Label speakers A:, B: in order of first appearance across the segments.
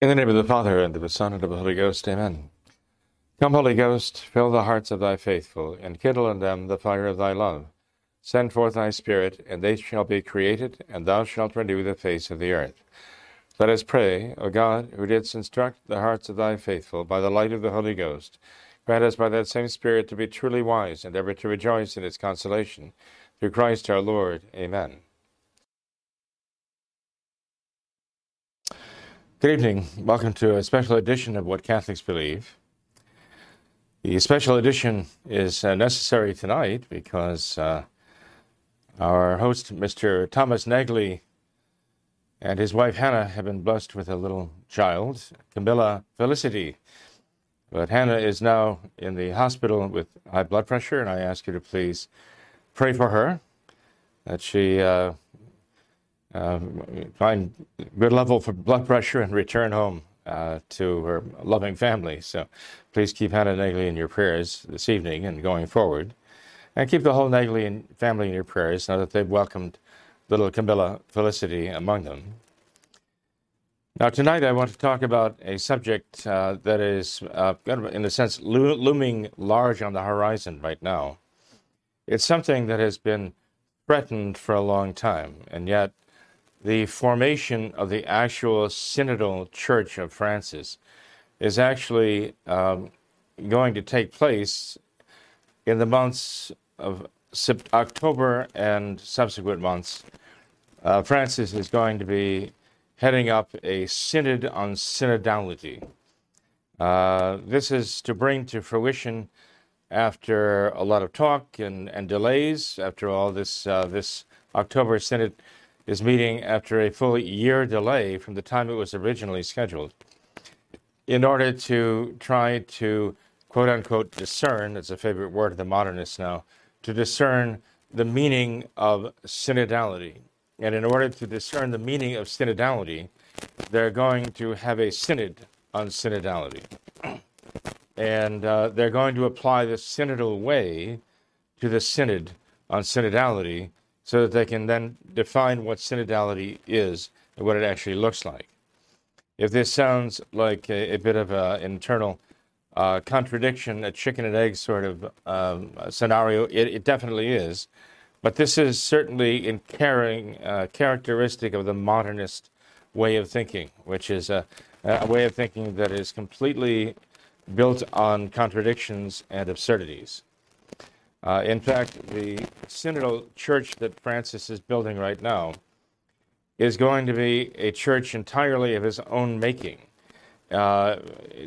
A: In the name of the Father, and of the Son, and of the Holy Ghost, amen. Come, Holy Ghost, fill the hearts of thy faithful, and kindle in them the fire of thy love. Send forth thy Spirit, and they shall be created, and thou shalt renew the face of the earth. Let us pray, O God, who didst instruct the hearts of thy faithful by the light of the Holy Ghost, grant us by that same Spirit to be truly wise, and ever to rejoice in its consolation. Through Christ our Lord. Amen. Good evening. Welcome to a special edition of What Catholics Believe. The special edition is uh, necessary tonight because uh, our host, Mr. Thomas Nagley, and his wife Hannah have been blessed with a little child, Camilla Felicity. But Hannah is now in the hospital with high blood pressure, and I ask you to please pray for her that she uh, uh, find good level for blood pressure and return home uh, to her loving family. So please keep Hannah Negley in your prayers this evening and going forward. And keep the whole Negley family in your prayers now that they've welcomed little Camilla Felicity among them. Now, tonight I want to talk about a subject uh, that is, uh, in a sense, lo- looming large on the horizon right now. It's something that has been threatened for a long time, and yet the formation of the actual synodal church of Francis is actually um, going to take place in the months of October and subsequent months. Uh, Francis is going to be heading up a synod on synodality. Uh, this is to bring to fruition after a lot of talk and, and delays. After all, this uh, this October synod is meeting after a full year delay from the time it was originally scheduled in order to try to quote unquote discern that's a favorite word of the modernists now, to discern the meaning of synodality. And in order to discern the meaning of synodality, they're going to have a synod on synodality. And uh, they're going to apply the synodal way to the synod on synodality so that they can then define what synodality is and what it actually looks like. If this sounds like a, a bit of an internal uh, contradiction, a chicken and egg sort of um, scenario, it, it, definitely is. But this is certainly in caring, uh, characteristic of the modernist way of thinking, which is a, a way of thinking that is completely built on contradictions and absurdities. Uh, in fact, the synodal church that Francis is building right now is going to be a church entirely of his own making. Uh,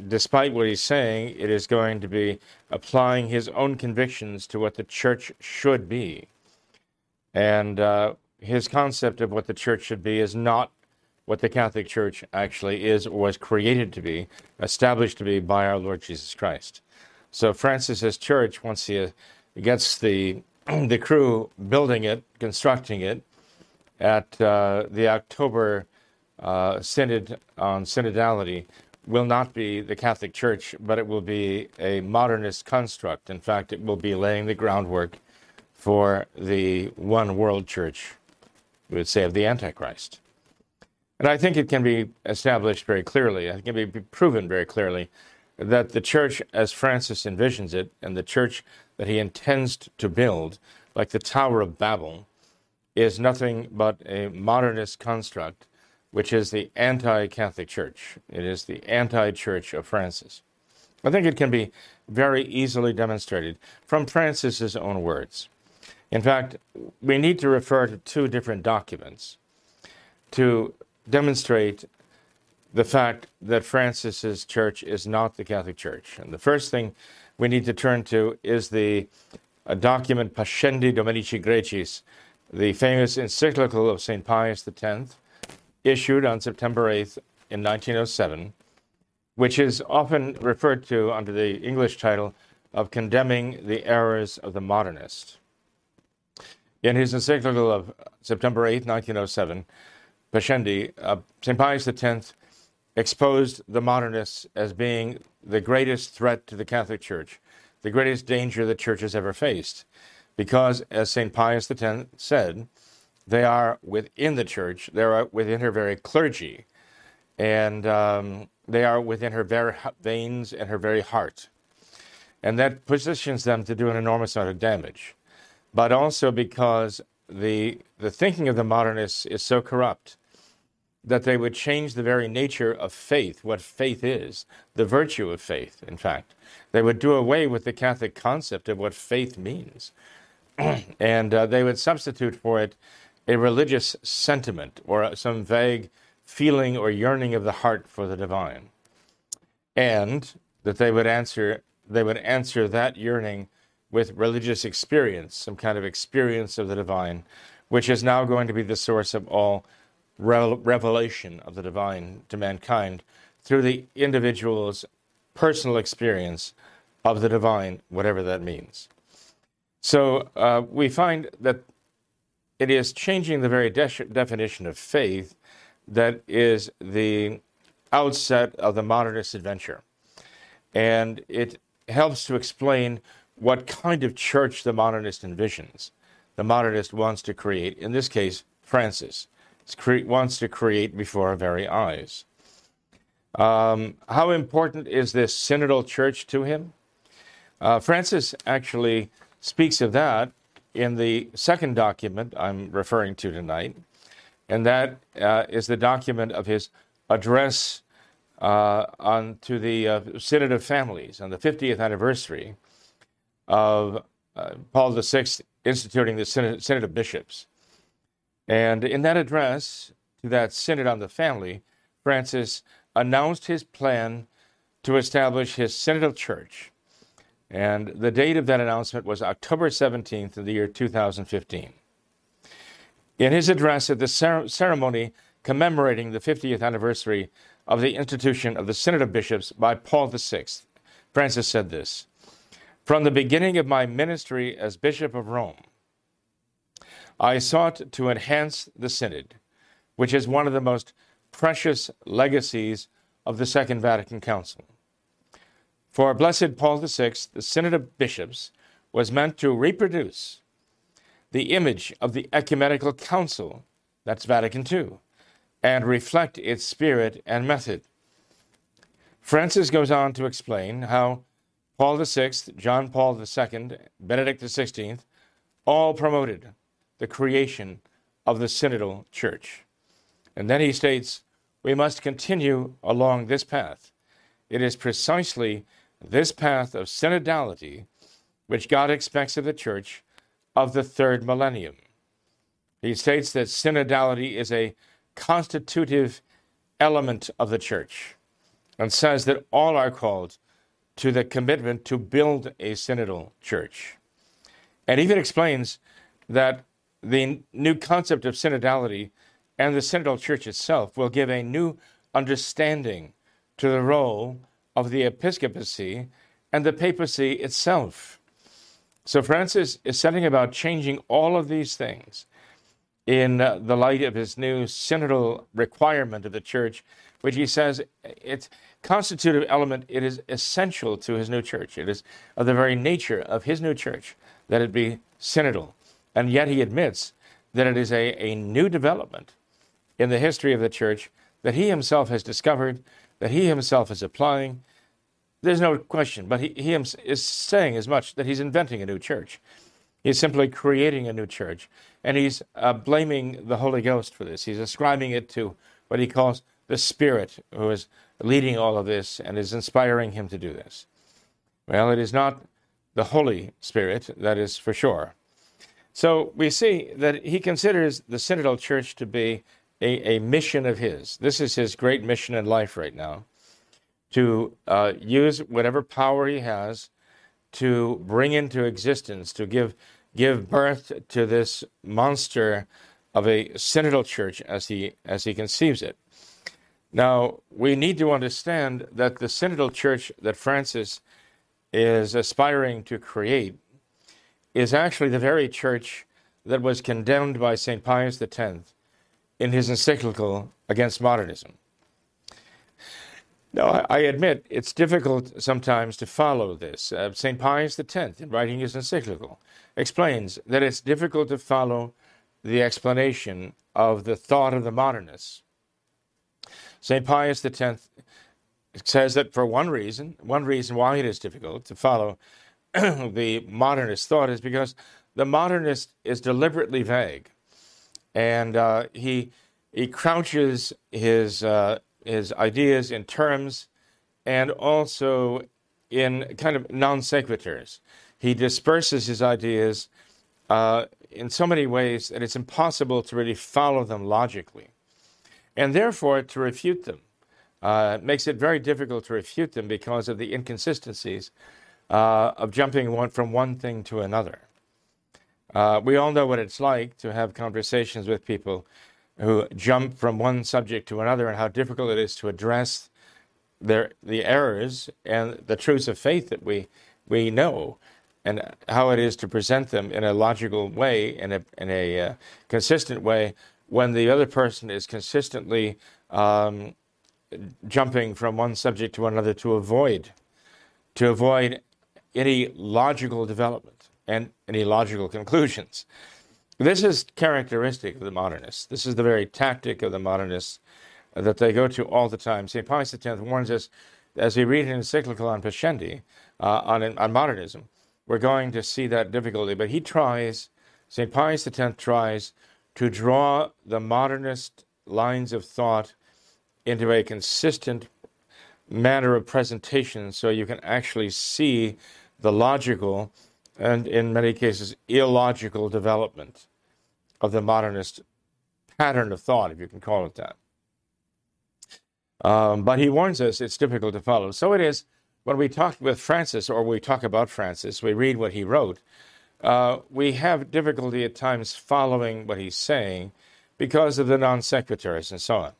A: despite what he's saying, it is going to be applying his own convictions to what the church should be. And uh, his concept of what the church should be is not what the Catholic Church actually is or was created to be, established to be by our Lord Jesus Christ. So Francis's church, once he gets the the crew building it, constructing it, at uh, the October uh, synod on synodality will not be the Catholic Church, but it will be a modernist construct. In fact, it will be laying the groundwork for the one world church, we would say, of the Antichrist. And I think it can be established very clearly, I think it can be proven very clearly that the church, as Francis envisions it, and the church that he intends to build, like the Tower of Babel, is nothing but a modernist construct, which is the anti Catholic Church. It is the anti church of Francis. I think it can be very easily demonstrated from Francis's own words. In fact, we need to refer to two different documents to demonstrate the fact that Francis's church is not the Catholic Church. And the first thing we need to turn to is the document Pascendi Dominici Gregis, the famous encyclical of St. Pius X, issued on September 8th in 1907, which is often referred to under the English title of condemning the errors of the modernist. In his encyclical of September 8, 1907, Pascendi, uh, St. Pius X exposed the modernists as being the greatest threat to the Catholic Church, the greatest danger the Church has ever faced, because, as St. Pius X said, they are within the Church, they are within her very clergy, and um, they are within her very veins and her very heart. And that positions them to do an enormous amount of damage. But also because the, the thinking of the modernists is so corrupt that they would change the very nature of faith, what faith is, the virtue of faith, in fact. They would do away with the Catholic concept of what faith means. and uh, they would substitute for it a religious sentiment or some vague feeling or yearning of the heart for the divine. And that they would answer they would answer that yearning with religious experience, some kind of experience of the divine, which is now going to be the source of all revelation of the divine to mankind through the individual's personal experience of the divine, whatever that means. So uh, we find that it is changing the very de- definition of faith that is the outset of the modernist adventure. And it helps to explain what kind of church the modernist envisions. The modernist wants to create, in this case, Francis wants to create before our very eyes. Um, how important is this synodal church to him? Uh, Francis actually speaks of that in the second document I'm referring to tonight, and that uh, is the document of his address uh, on to the uh, Synod of Families on the 50th anniversary of uh, Paul VI instituting the Synod, Synod of Bishops. And in that address to that synod on the family, Francis announced his plan to establish his synodal church. And the date of that announcement was October 17th of the year 2015. In his address at the ceremony commemorating the 50th anniversary of the institution of the Synod of Bishops by Paul VI, Francis said this From the beginning of my ministry as Bishop of Rome, I sought to enhance the Synod, which is one of the most precious legacies of the Second Vatican Council. For Blessed Paul VI, the Synod of Bishops was meant to reproduce the image of the Ecumenical Council, that's Vatican II, and reflect its spirit and method. Francis goes on to explain how Paul VI, John Paul II, Benedict XVI all promoted the creation of the synodal church. And then he states, we must continue along this path. It is precisely this path of synodality which God expects of the church of the third millennium. He states that synodality is a constitutive element of the church and says that all are called to the commitment to build a synodal church. And even explains that the new concept of synodality and the synodal church itself will give a new understanding to the role of the episcopacy and the papacy itself. So Francis is setting about changing all of these things in uh, the light of his new synodal requirement of the church, which he says it's constitutive element, it is essential to his new church. It is of the very nature of his new church that it be synodal. And yet he admits that it is a, a new development in the history of the church that he himself has discovered, that he himself is applying. There's no question, but he, he is saying as much that he's inventing a new church. He's simply creating a new church. And he's uh, blaming the Holy Ghost for this. He's ascribing it to what he calls the Spirit who is leading all of this and is inspiring him to do this. Well, it is not the Holy Spirit, that is for sure. So we see that he considers the Synodal Church to be a, a mission of his. This is his great mission in life right now to uh, use whatever power he has to bring into existence, to give, give birth to this monster of a synodal church as he as he conceives it. Now we need to understand that the synodal church that Francis is aspiring to create is actually the very church that was condemned by St. Pius X in his encyclical against modernism. Now, I admit it's difficult sometimes to follow this. Uh, St. Pius X, in writing his encyclical, explains that it's difficult to follow the explanation of the thought of the modernists. St. Pius X says that for one reason, one reason why it is difficult to follow the modernist thought is because the modernist is deliberately vague, and uh, he he crouches his uh, his ideas in terms and also in kind of non sequiturs. He disperses his ideas uh, in so many ways that it's impossible to really follow them logically, and therefore to refute them. Uh, makes it very difficult to refute them because of the inconsistencies uh, of jumping one, from one thing to another. Uh, we all know what it's like to have conversations with people who jump from one subject to another and how difficult it is to address their, the errors and the truths of faith that we, we know and how it is to present them in a logical way, in a, in a uh, consistent way, when the other person is consistently um, jumping from one subject to another to avoid to avoid any logical development and any logical conclusions. This is characteristic of the modernists. This is the very tactic of the modernists that they go to all the time. St. Pius X warns us, as we read in encyclical on Pascendi, uh, on, on modernism, we're going to see that difficulty. But he tries, St. Pius X tries to draw the modernist lines of thought into a consistent manner of presentation so you can actually see the logical and, in many cases, illogical development of the modernist pattern of thought, if you can call it that. Um, but he warns us it's difficult to follow. So it is when we talk with Francis or we talk about Francis, we read what he wrote, uh, we have difficulty at times following what he's saying because of the non sequiturs and so on.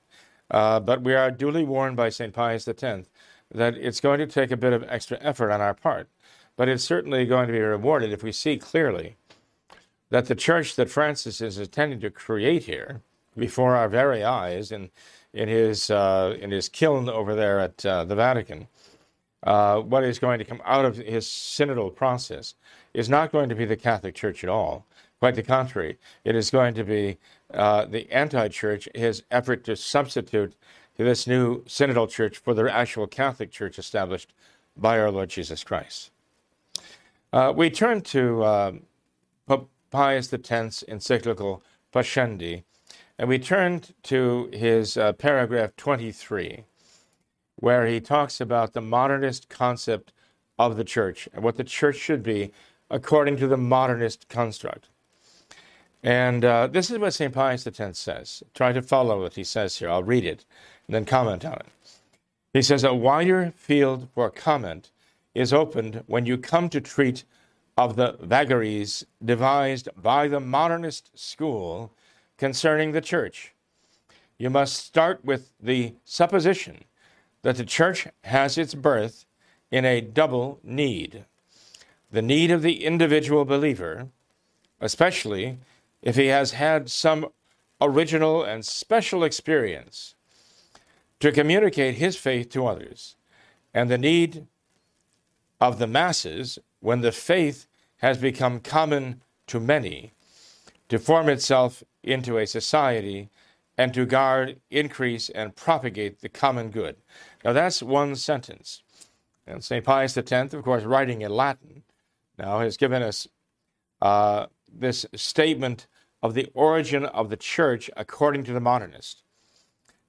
A: Uh, but we are duly warned by St. Pius X that it's going to take a bit of extra effort on our part. But it's certainly going to be rewarded if we see clearly that the church that Francis is intending to create here before our very eyes in, in, his, uh, in his kiln over there at uh, the Vatican, uh, what is going to come out of his synodal process is not going to be the Catholic Church at all. Quite the contrary, it is going to be uh, the anti church, his effort to substitute this new synodal church for the actual Catholic Church established by our Lord Jesus Christ. Uh, we turn to uh, Pope Pius X's encyclical Pascendi, and we turn to his uh, paragraph 23, where he talks about the modernist concept of the church and what the church should be according to the modernist construct. And uh, this is what St. Pius X says. Try to follow what he says here. I'll read it and then comment on it. He says, A wider field for comment is opened when you come to treat of the vagaries devised by the modernist school concerning the church. You must start with the supposition that the church has its birth in a double need the need of the individual believer, especially if he has had some original and special experience to communicate his faith to others, and the need of the masses when the faith has become common to many to form itself into a society and to guard, increase, and propagate the common good. Now, that's one sentence. And St. Pius X, of course, writing in Latin, now has given us uh, this statement of the origin of the church according to the modernist.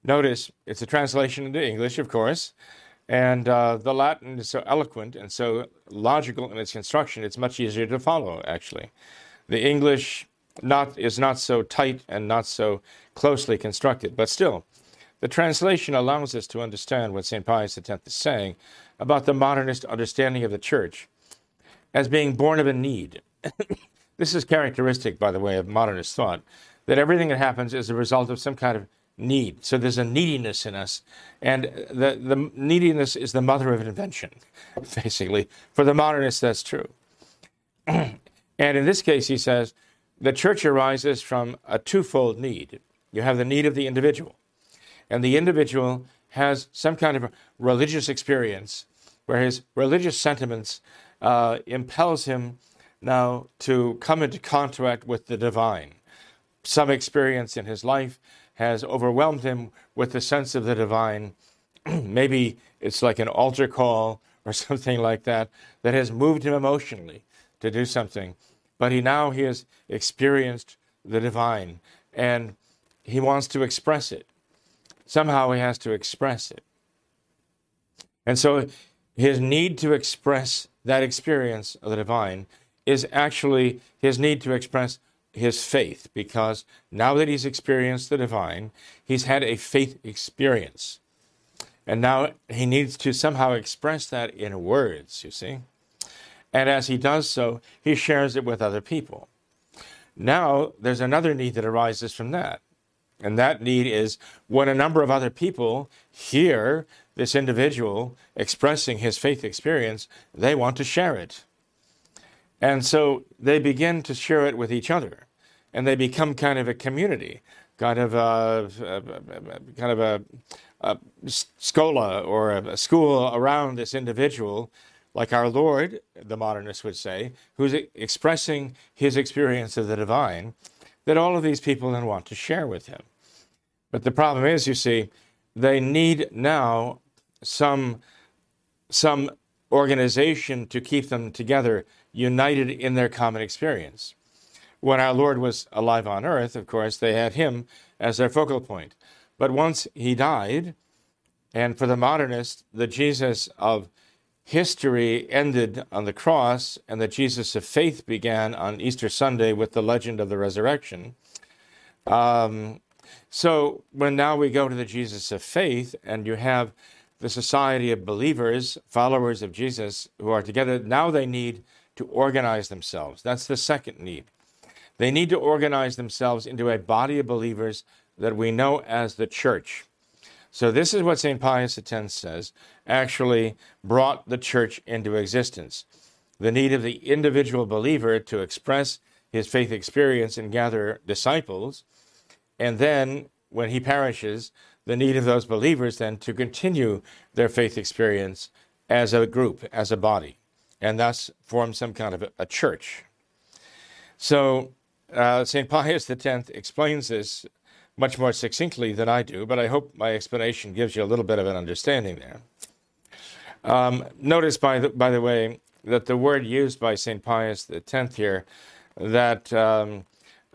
A: Notice it's a translation into English, of course, and uh, the Latin is so eloquent and so logical in its construction, it's much easier to follow, actually. The English not, is not so tight and not so closely constructed, but still, the translation allows us to understand what St. Pius X is saying about the modernist understanding of the church as being born of a need. this is characteristic, by the way, of modernist thought. that everything that happens is a result of some kind of need. So there's a neediness in us. And the, the neediness is the mother of invention, basically. For the modernist, that's true. and in this case, he says, the church arises from a twofold need. You have the need of the individual, and the individual has some kind of religious experience where his religious sentiments uh, impels him now to come into contact with the divine. Some experience in his life has overwhelmed him with the sense of the divine. Maybe it's like an altar call or something like that that has moved him emotionally to do something. But he now he has experienced the divine and he wants to express it. Somehow he has to express it. And so his need to express that experience of the divine is actually his need to express his faith because now that he's experienced the divine, he's had a faith experience. And now he needs to somehow express that in words, you see. And as he does so, he shares it with other people. Now, there's another need that arises from that. And that need is when a number of other people hear this individual expressing his faith experience, they want to share it. And so they begin to share it with each other, and they become kind of a community, kind of a, kind of a, a scola or a school around this individual, like our Lord, the modernist would say, who's expressing his experience of the divine, that all of these people then want to share with him. But the problem is, you see, they need now some some organization to keep them together united in their common experience. When our Lord was alive on earth, of course, they had him as their focal point. But once he died, and for the modernist, the Jesus of history ended on the cross, and the Jesus of faith began on Easter Sunday with the legend of the resurrection. Um, so when now we go to the Jesus of faith, and you have the society of believers, followers of Jesus, who are together, now they need to organize themselves. That's the second need. They need to organize themselves into a body of believers that we know as the church. So, this is what St. Pius X says actually brought the church into existence the need of the individual believer to express his faith experience and gather disciples. And then, when he perishes, the need of those believers then to continue their faith experience as a group, as a body and thus form some kind of a, a church. So uh, St. Pius X explains this much more succinctly than I do, but I hope my explanation gives you a little bit of an understanding there. Um, notice, by the, by the way, that the word used by St. Pius X here, that um,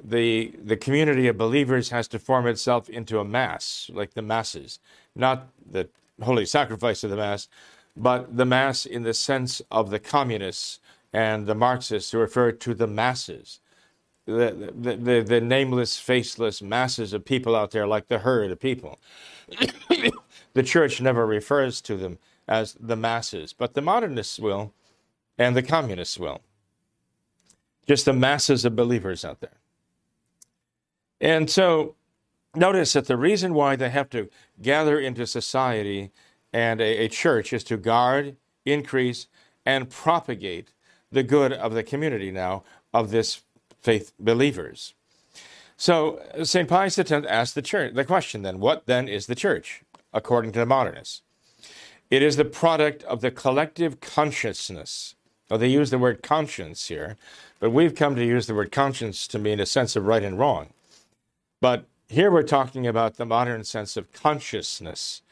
A: the, the community of believers has to form itself into a mass, like the masses, not the holy sacrifice of the mass, but the mass in the sense of the communists and the Marxists who refer to the masses, the, the, the, the nameless, faceless masses of people out there, like the herd of people. the church never refers to them as the masses, but the modernists will, and the communists will. Just the masses of believers out there. And so, notice that the reason why they have to gather into society and a, a church is to guard, increase, and propagate the good of the community now of this faith believers. So St. Pius X asked the church the question then, what then is the church, according to the modernists? It is the product of the collective consciousness. They use the word conscience here, but we've come to use the word conscience to mean a sense of right and wrong. But here we're talking about the modern sense of consciousness.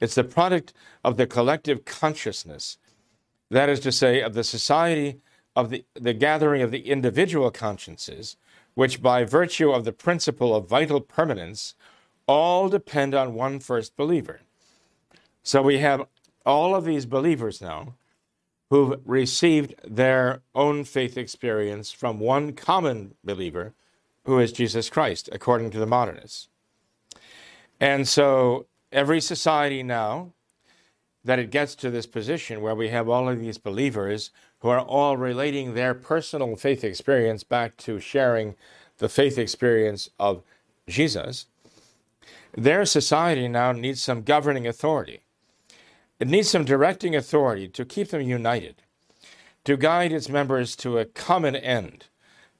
A: It's the product of the collective consciousness, that is to say, of the society of the, the gathering of the individual consciences, which by virtue of the principle of vital permanence all depend on one first believer. So we have all of these believers now who've received their own faith experience from one common believer who is Jesus Christ, according to the modernists. And so every society now that it gets to this position where we have all of these believers who are all relating their personal faith experience back to sharing the faith experience of Jesus, their society now needs some governing authority. It needs some directing authority to keep them united, to guide its members to a common end,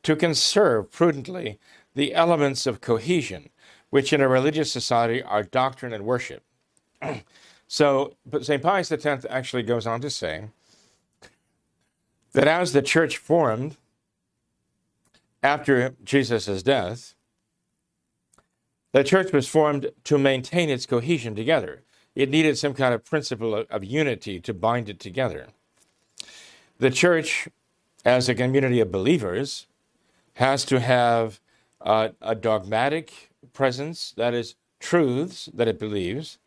A: to conserve prudently the elements of cohesion, which in a religious society are doctrine and worship. so, but St. Pius X actually goes on to say that as the church formed after Jesus' death, the church was formed to maintain its cohesion together. It needed some kind of principle of, of unity to bind it together. The church, as a community of believers, has to have uh, a dogmatic presence, that is, truths that it believes,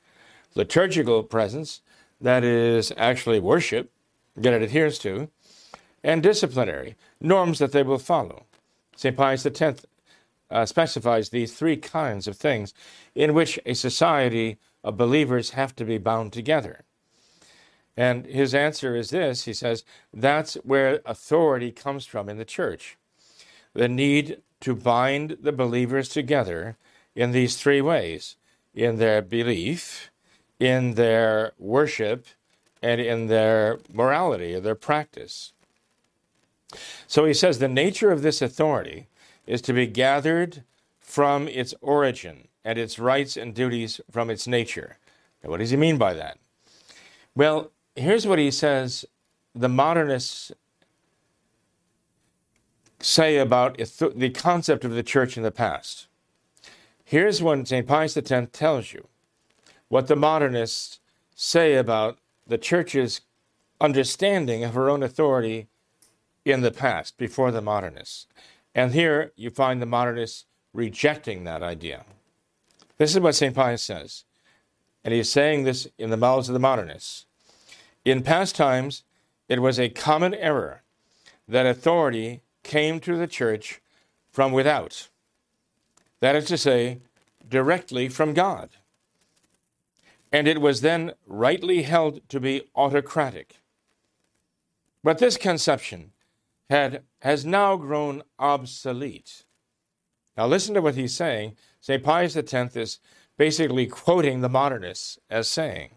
A: liturgical presence, that is actually worship that it adheres to, and disciplinary norms that they will follow. St. Pius X uh, specifies these three kinds of things in which a society of believers have to be bound together. And his answer is this he says, that's where authority comes from in the church. The need to bind the believers together in these three ways in their belief, in their worship, and in their morality, or their practice. So he says the nature of this authority is to be gathered from its origin and its rights and duties from its nature. Now, what does he mean by that? Well, here's what he says the modernists say about the concept of the church in the past. Here's what St. Pius X tells you what the modernists say about the church's understanding of her own authority in the past, before the modernists. And here you find the modernists rejecting that idea. This is what St. Pius says, and he is saying this in the mouths of the modernists. In past times, it was a common error that authority came to the church from without. That is to say, directly from God. And it was then rightly held to be autocratic. But this conception had, has now grown obsolete. Now, listen to what he's saying. St. Pius X is basically quoting the modernists as saying,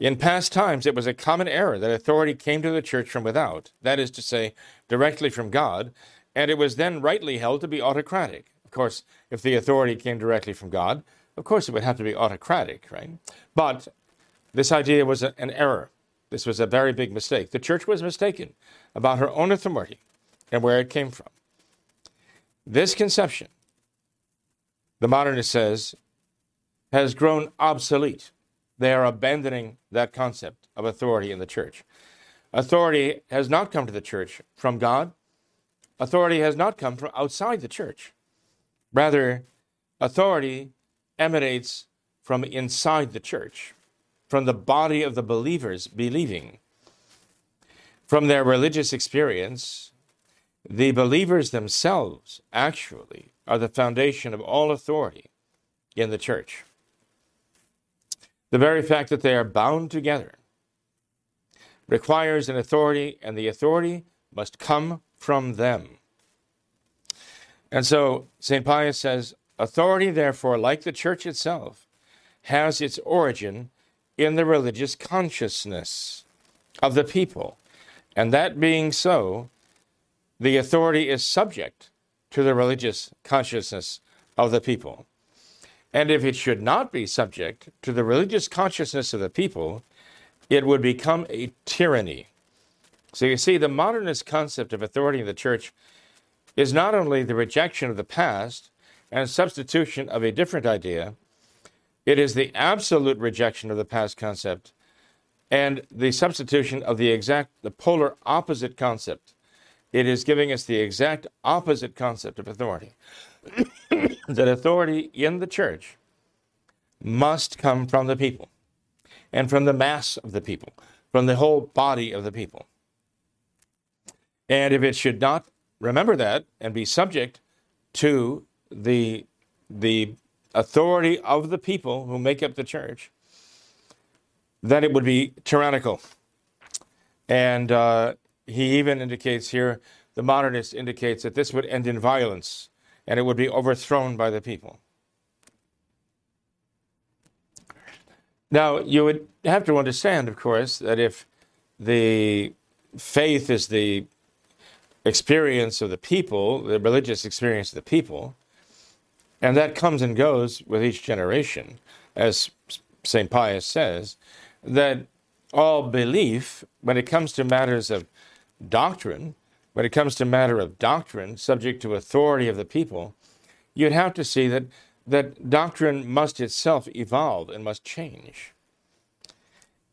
A: In past times, it was a common error that authority came to the church from without, that is to say, directly from God, and it was then rightly held to be autocratic. Of course, if the authority came directly from God, of course it would have to be autocratic, right? But this idea was an error. This was a very big mistake. The church was mistaken about her own authority and where it came from. This conception, the modernist says, has grown obsolete. They are abandoning that concept of authority in the church. Authority has not come to the church from God. Authority has not come from outside the church. Rather, authority emanates from inside the church from the body of the believers believing. From their religious experience, the believers themselves actually are the foundation of all authority in the church. The very fact that they are bound together requires an authority, and the authority must come from them. And so St. Pius says, authority, therefore, like the church itself, has its origin in the religious consciousness of the people. And that being so, the authority is subject to the religious consciousness of the people. And if it should not be subject to the religious consciousness of the people, it would become a tyranny. So you see, the modernist concept of authority in the church is not only the rejection of the past and substitution of a different idea, it is the absolute rejection of the past concept and the substitution of the exact, the polar opposite concept. It is giving us the exact opposite concept of authority. that authority in the church must come from the people and from the mass of the people, from the whole body of the people. And if it should not remember that and be subject to the, the authority of the people who make up the church, then it would be tyrannical. And uh, he even indicates here, the modernist indicates that this would end in violence and it would be overthrown by the people. Now, you would have to understand, of course, that if the faith is the experience of the people, the religious experience of the people, and that comes and goes with each generation, as St. Pius says, that all belief, when it comes to matters of doctrine, when it comes to matter of doctrine, subject to authority of the people, you'd have to see that, that doctrine must itself evolve and must change.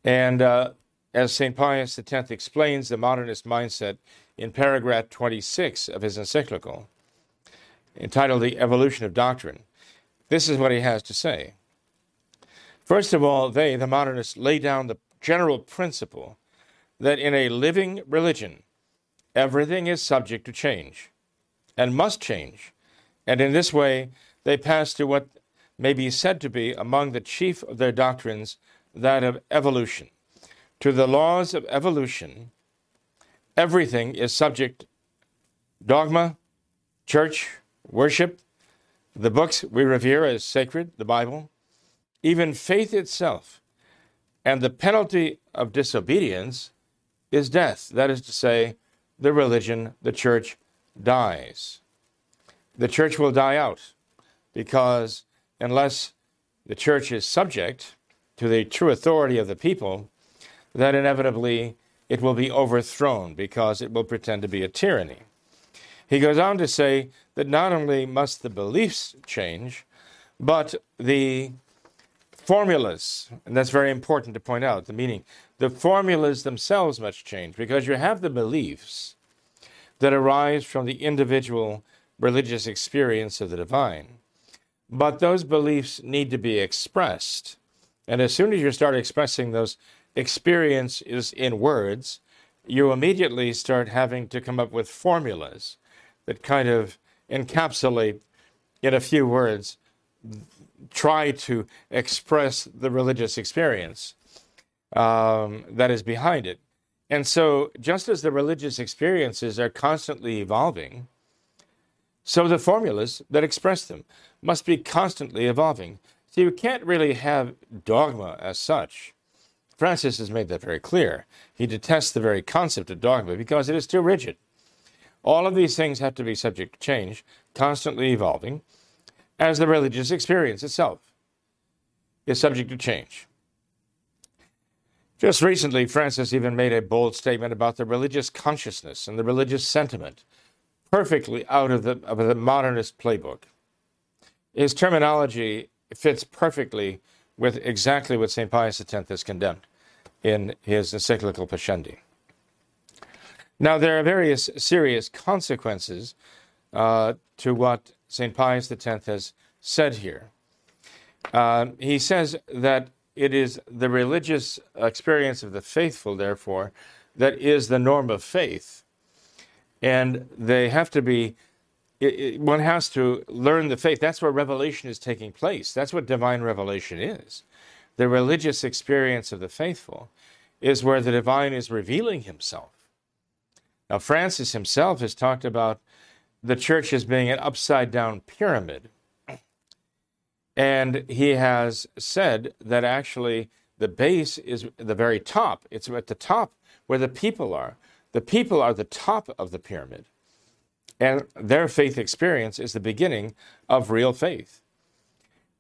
A: And uh, as St. Pius X explains the modernist mindset in paragraph 26 of his encyclical, entitled The Evolution of Doctrine, this is what he has to say. First of all, they, the modernists, lay down the general principle that in a living religion, everything is subject to change and must change. And in this way, they pass to what may be said to be among the chief of their doctrines that of evolution. To the laws of evolution, everything is subject dogma, church, worship, the books we revere as sacred, the Bible, even faith itself. And the penalty of disobedience is death. That is to say, the religion, the church, dies. The church will die out because unless the church is subject to the true authority of the people, then inevitably it will be overthrown because it will pretend to be a tyranny. He goes on to say that not only must the beliefs change, but the formulas, and that's very important to point out the meaning, the formulas themselves must change because you have the beliefs that arise from the individual religious experience of the divine. But those beliefs need to be expressed. And as soon as you start expressing those experiences in words, you immediately start having to come up with formulas that kind of encapsulate in a few words try to express the religious experience um, that is behind it. And so, just as the religious experiences are constantly evolving, so the formulas that express them must be constantly evolving. So, you can't really have dogma as such. Francis has made that very clear. He detests the very concept of dogma because it is too rigid. All of these things have to be subject to change, constantly evolving, as the religious experience itself is subject to change. Just recently, Francis even made a bold statement about the religious consciousness and the religious sentiment, perfectly out of the, of the modernist playbook. His terminology fits perfectly with exactly what St. Pius X has condemned in his encyclical Pascendi. Now, there are various serious consequences uh, to what St. Pius X has said here. Uh, he says that it is the religious experience of the faithful, therefore, that is the norm of faith. And they have to be, it, it, one has to learn the faith. That's where revelation is taking place. That's what divine revelation is. The religious experience of the faithful is where the divine is revealing himself. Now, Francis himself has talked about the church as being an upside down pyramid. And he has said that actually the base is the very top. It's at the top where the people are. The people are the top of the pyramid. And their faith experience is the beginning of real faith.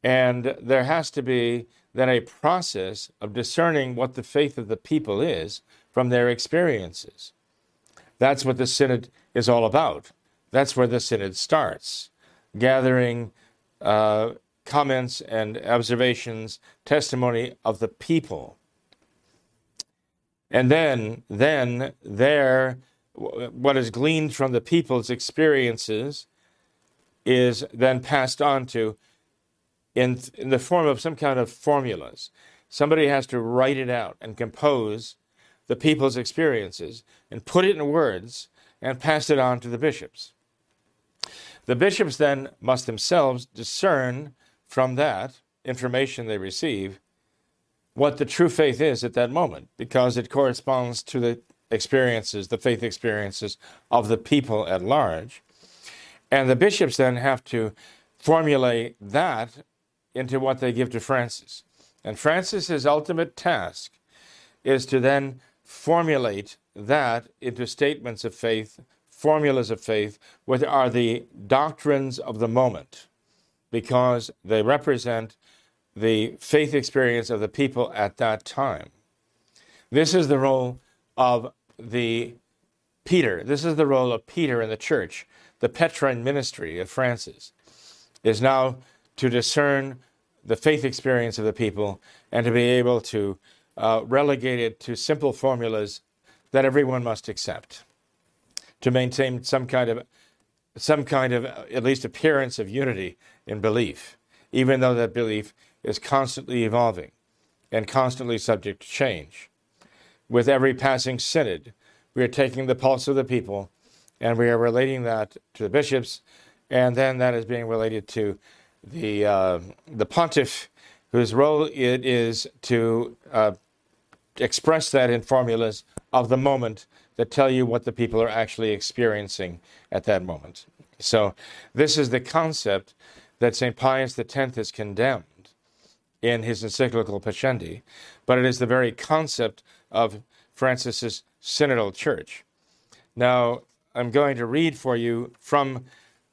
A: And there has to be then a process of discerning what the faith of the people is from their experiences. That's what the synod is all about. That's where the synod starts, gathering uh, comments and observations, testimony of the people. And then, then there, what is gleaned from the people's experiences is then passed on to in, in the form of some kind of formulas. Somebody has to write it out and compose the people's experiences and put it in words and pass it on to the bishops. The bishops then must themselves discern from that information they receive what the true faith is at that moment because it corresponds to the experiences, the faith experiences of the people at large. And the bishops then have to formulate that into what they give to Francis. And Francis's ultimate task is to then formulate that into statements of faith, formulas of faith, which are the doctrines of the moment, because they represent the faith experience of the people at that time. This is the role of the Peter. This is the role of Peter in the church. The Petrine ministry of Francis is now to discern the faith experience of the people and to be able to uh, relegate it to simple formulas that everyone must accept to maintain some kind of some kind of at least appearance of unity in belief, even though that belief is constantly evolving and constantly subject to change. With every passing synod, we are taking the pulse of the people and we are relating that to the bishops, and then that is being related to the uh, the pontiff, whose role it is to uh, express that in formulas of the moment that tell you what the people are actually experiencing at that moment. So, this is the concept that St. Pius X has condemned in his encyclical Pascendi, but it is the very concept of Francis's synodal church. Now, I'm going to read for you from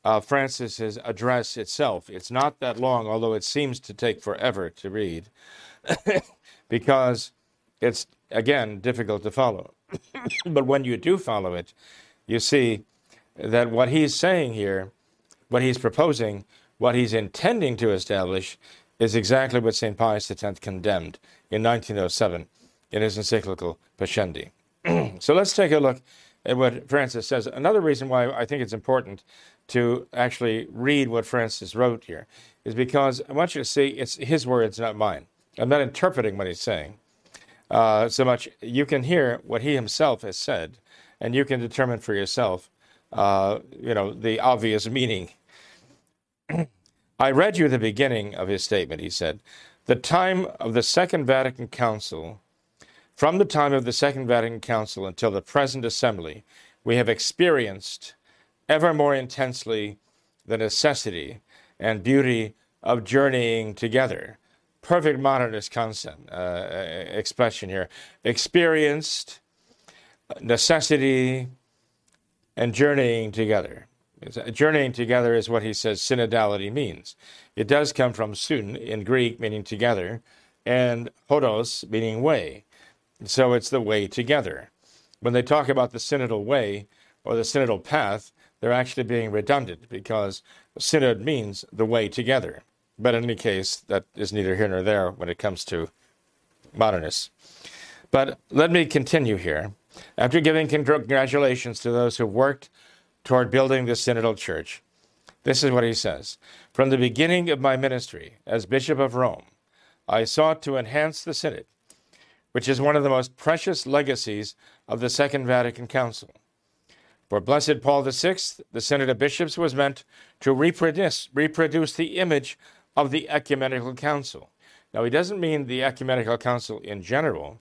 A: uh, Francis's address itself. It's not that long, although it seems to take forever to read, because it's, again, difficult to follow. but when you do follow it, you see that what he's saying here, what he's proposing, what he's intending to establish, is exactly what St. Pius X condemned in 1907 in his encyclical Pascendi. so let's take a look at what Francis says. Another reason why I think it's important to actually read what Francis wrote here is because I want you to see it's his words, not mine. I'm not interpreting what he's saying uh, so much. You can hear what he himself has said, and you can determine for yourself, uh, you know, the obvious meaning. I read you the beginning of his statement. He said, "The time of the Second Vatican Council." From the time of the Second Vatican Council until the present assembly, we have experienced ever more intensely the necessity and beauty of journeying together. Perfect modernist concept, uh, expression here. Experienced, necessity, and journeying together. Journeying together is what he says synodality means. It does come from syn in Greek, meaning together, and hodos, meaning way. So it's the way together. When they talk about the synodal way or the synodal path, they're actually being redundant because synod means the way together. But in any case, that is neither here nor there when it comes to modernists. But let me continue here. After giving congratulations to those who worked toward building the synodal church, this is what he says From the beginning of my ministry as Bishop of Rome, I sought to enhance the synod which is one of the most precious legacies of the Second Vatican Council. For Blessed Paul VI, the Synod of Bishops was meant to reproduce, reproduce the image of the Ecumenical Council. Now, he doesn't mean the Ecumenical Council in general,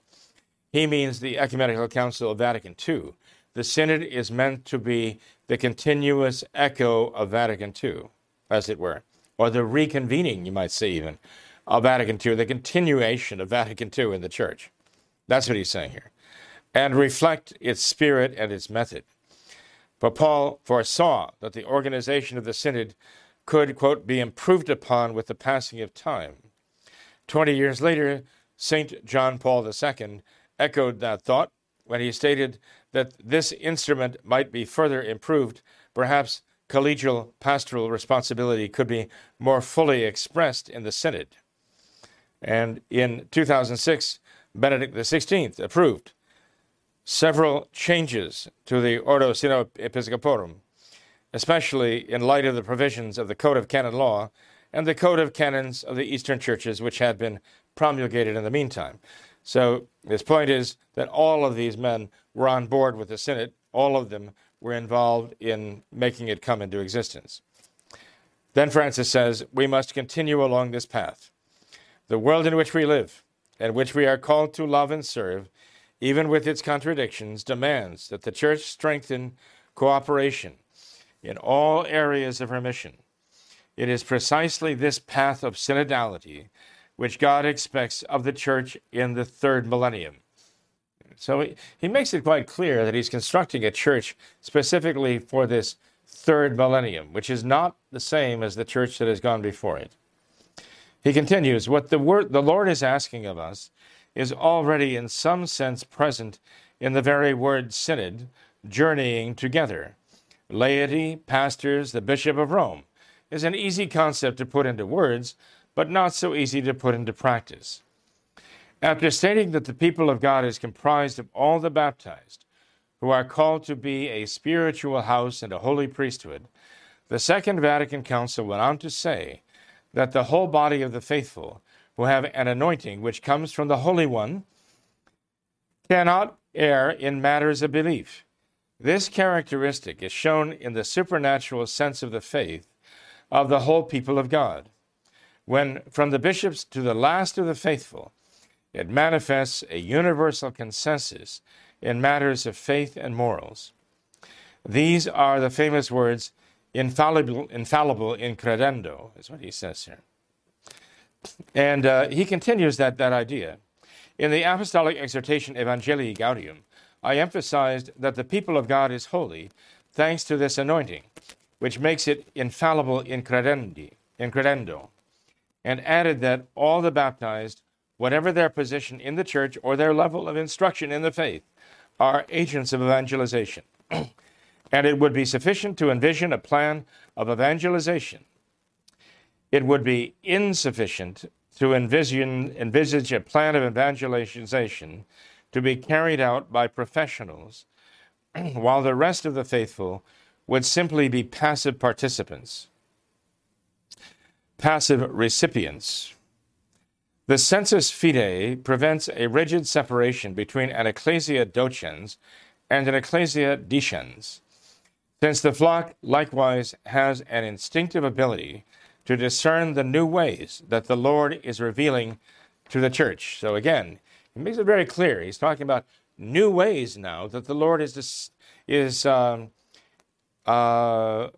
A: he means the Ecumenical Council of Vatican II. The Synod is meant to be the continuous echo of Vatican II, as it were, or the reconvening, you might say, even, of Vatican II, the continuation of Vatican II in the Church. That's what he's saying here. And reflect its spirit and its method. For Paul foresaw that the organization of the synod could, quote, be improved upon with the passing of time. Twenty years later, St. John Paul II echoed that thought when he stated that this instrument might be further improved. Perhaps collegial pastoral responsibility could be more fully expressed in the synod. And in 2006, Benedict XVI approved several changes to the Ordo Episcoporum, especially in light of the provisions of the Code of Canon Law and the Code of Canons of the Eastern Churches, which had been promulgated in the meantime. So, his point is that all of these men were on board with the Synod, all of them were involved in making it come into existence. Then Francis says, We must continue along this path. The world in which we live, and which we are called to love and serve, even with its contradictions, demands that the Church strengthen cooperation in all areas of her mission. It is precisely this path of synodality which God expects of the church in the third millennium. So he, he makes it quite clear that he's constructing a church specifically for this third millennium, which is not the same as the church that has gone before it. He continues, What the, word, the Lord is asking of us is already in some sense present in the very word synod, journeying together. Laity, pastors, the Bishop of Rome is an easy concept to put into words, but not so easy to put into practice. After stating that the people of God is comprised of all the baptized, who are called to be a spiritual house and a holy priesthood, the Second Vatican Council went on to say that the whole body of the faithful, who have an anointing which comes from the Holy One, cannot err in matters of belief. This characteristic is shown in the supernatural sense of the faith of the whole people of God. When, from the bishops to the last of the faithful, it manifests a universal consensus in matters of faith and morals. These are the famous words, infallible, infallible in credendo, is what he says here. And uh, he continues that, that idea. In the Apostolic Exhortation Evangelii Gaudium, I emphasized that the people of God is holy thanks to this anointing, which makes it infallible in, credendi, in credendo, and added that all the baptized, whatever their position in the church or their level of instruction in the faith, are agents of evangelization. and it would be sufficient to envision a plan of evangelization. It would be insufficient to envision, envisage a plan of evangelization to be carried out by professionals, while the rest of the faithful would simply be passive participants, passive recipients. The sensus fidei prevents a rigid separation between an ecclesia docens and an ecclesia discens, since the flock likewise has an instinctive ability to discern the new ways that the Lord is revealing to the church. So again, he makes it very clear. He's talking about new ways now that the Lord is is um, uh,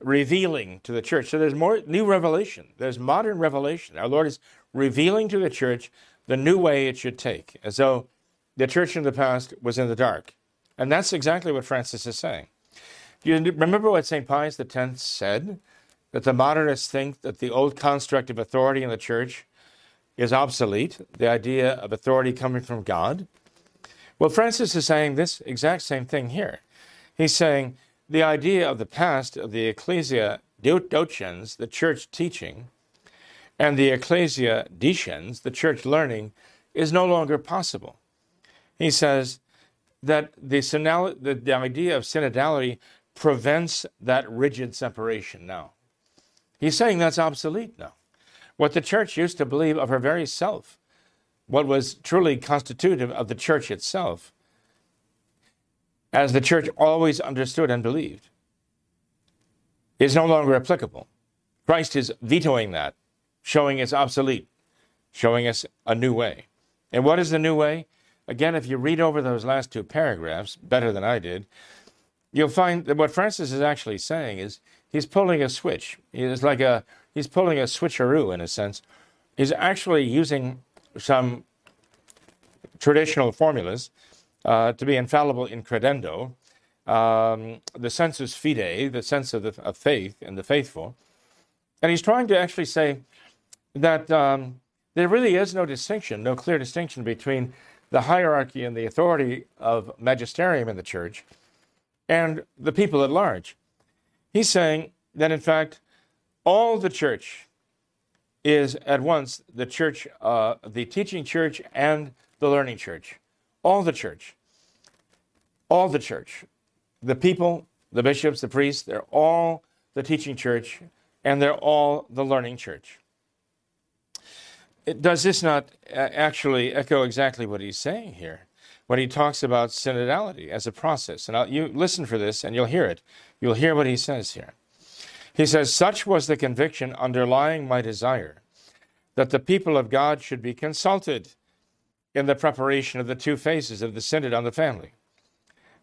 A: revealing to the church. So there's more new revelation. There's modern revelation. Our Lord is revealing to the church the new way it should take, as though the church in the past was in the dark. And that's exactly what Francis is saying. Do you remember what St. Pius X said? That the modernists think that the old construct of authority in the church is obsolete, the idea of authority coming from God. Well, Francis is saying this exact same thing here. He's saying the idea of the past of the ecclesia docens, the church teaching, and the ecclesia discens, the church learning, is no longer possible. He says that the, the, the idea of synodality prevents that rigid separation now. He's saying that's obsolete now. What the church used to believe of her very self, what was truly constitutive of the church itself, as the church always understood and believed, is no longer applicable. Christ is vetoing that, showing it's obsolete, showing us a new way. And what is the new way? Again, if you read over those last two paragraphs better than I did, you'll find that what Francis is actually saying is he's pulling a switch. It's like a he's pulling a switcheroo in a sense. He's actually using some traditional formulas uh, to be infallible in credendo, um, the sensus fidei, the sense of, the, of faith and the faithful. And he's trying to actually say that um, there really is no distinction, no clear distinction between the hierarchy and the authority of magisterium in the church and the people at large. He's saying that, in fact, all the church is at once the church, uh, the teaching church, and the learning church. All the church. All the church. The people, the bishops, the priests, they're all the teaching church, and they're all the learning church. Does this not actually echo exactly what he's saying here when he talks about synodality as a process? And I'll, you listen for this, and you'll hear it. You'll hear what he says here. He says, Such was the conviction underlying my desire that the people of God should be consulted in the preparation of the two phases of the Synod on the family,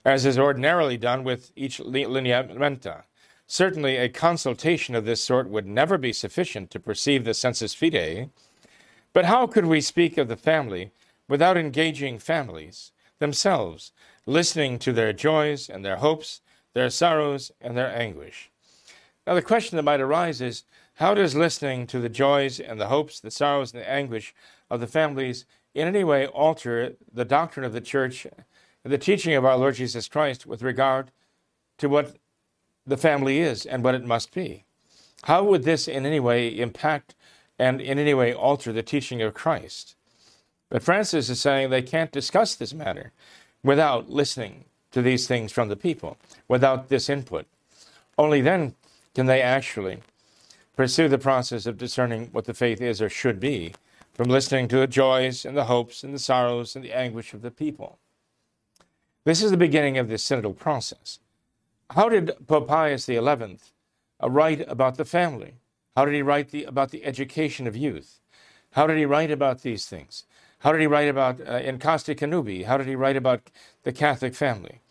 A: as is ordinarily done with each lineamenta, Certainly, a consultation of this sort would never be sufficient to perceive the sensus fidei. But how could we speak of the family without engaging families themselves, listening to their joys and their hopes, their sorrows and their anguish? Now, the question that might arise is how does listening to the joys and the hopes, the sorrows, and the anguish of the families in any way alter the doctrine of the church, and the teaching of our Lord Jesus Christ with regard to what the family is and what it must be? How would this in any way impact and in any way alter the teaching of Christ? But Francis is saying they can't discuss this matter without listening to these things from the people, without this input. Only then can they actually pursue the process of discerning what the faith is or should be from listening to the joys and the hopes and the sorrows and the anguish of the people. This is the beginning of this synodal process. How did Pope Pius XI uh, write about the family? How did he write the, about the education of youth? How did he write about these things? How did he write about uh, in Casti Connubii? How did he write about the Catholic family?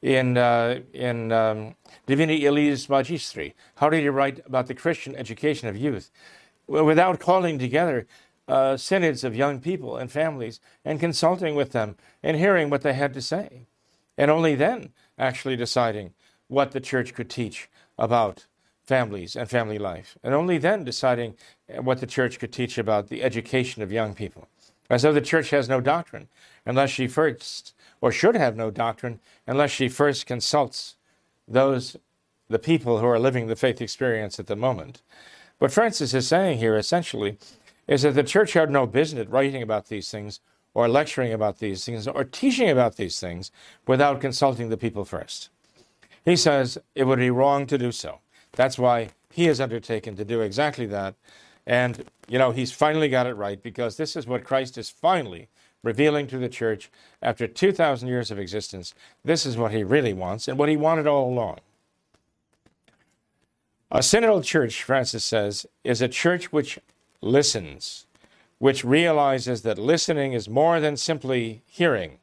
A: In, uh, in um, Divini Illius Magistri, how did he write about the Christian education of youth? Without calling together uh, synods of young people and families and consulting with them and hearing what they had to say. And only then actually deciding what the church could teach about families and family life. And only then deciding what the church could teach about the education of young people. As though the church has no doctrine unless she first, or should have no doctrine unless she first consults those, the people who are living the faith experience at the moment. What Francis is saying here essentially is that the church had no business writing about these things or lecturing about these things or teaching about these things without consulting the people first. He says it would be wrong to do so. That's why he has undertaken to do exactly that. And, you know, he's finally got it right because this is what Christ is finally revealing to the church after 2,000 years of existence. This is what he really wants and what he wanted all along. A synodal church, Francis says, is a church which listens, which realizes that listening is more than simply hearing.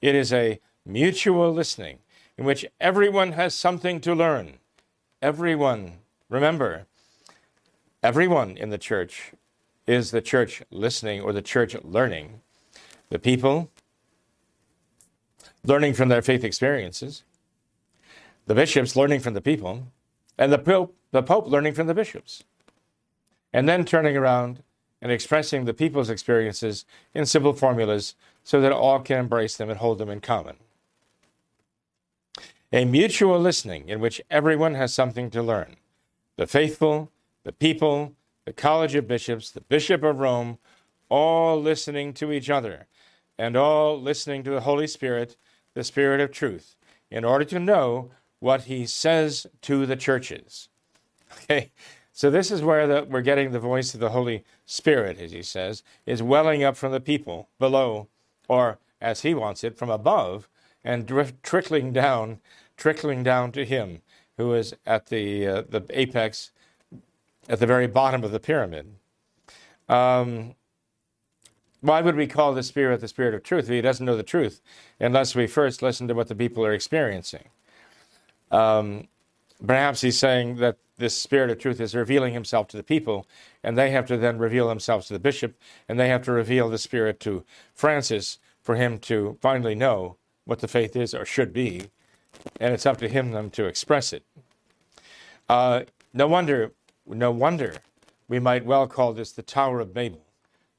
A: It is a mutual listening in which everyone has something to learn. Everyone, remember, everyone in the church is the church listening or the church learning. The people learning from their faith experiences, the bishops learning from the people, and the Pope, the Pope learning from the bishops and then turning around and expressing the people's experiences in simple formulas so that all can embrace them and hold them in common. A mutual listening in which everyone has something to learn. The faithful, the people, the College of Bishops, the Bishop of Rome, all listening to each other and all listening to the Holy Spirit, the Spirit of truth, in order to know what he says to the churches. Okay, so this is where the, we're getting the voice of the Holy Spirit, as he says, is welling up from the people below, or as he wants it, from above, and drift, trickling down, trickling down to him who is at the uh, the apex, at the very bottom of the pyramid. Um, why would we call the Spirit the Spirit of truth if he doesn't know the truth unless we first listen to what the people are experiencing? Um, perhaps he's saying that this spirit of truth is revealing himself to the people, and they have to then reveal themselves to the bishop, and they have to reveal the spirit to Francis for him to finally know what the faith is or should be, and it's up to him then to express it. Uh, no wonder, no wonder, we might well call this the Tower of Babel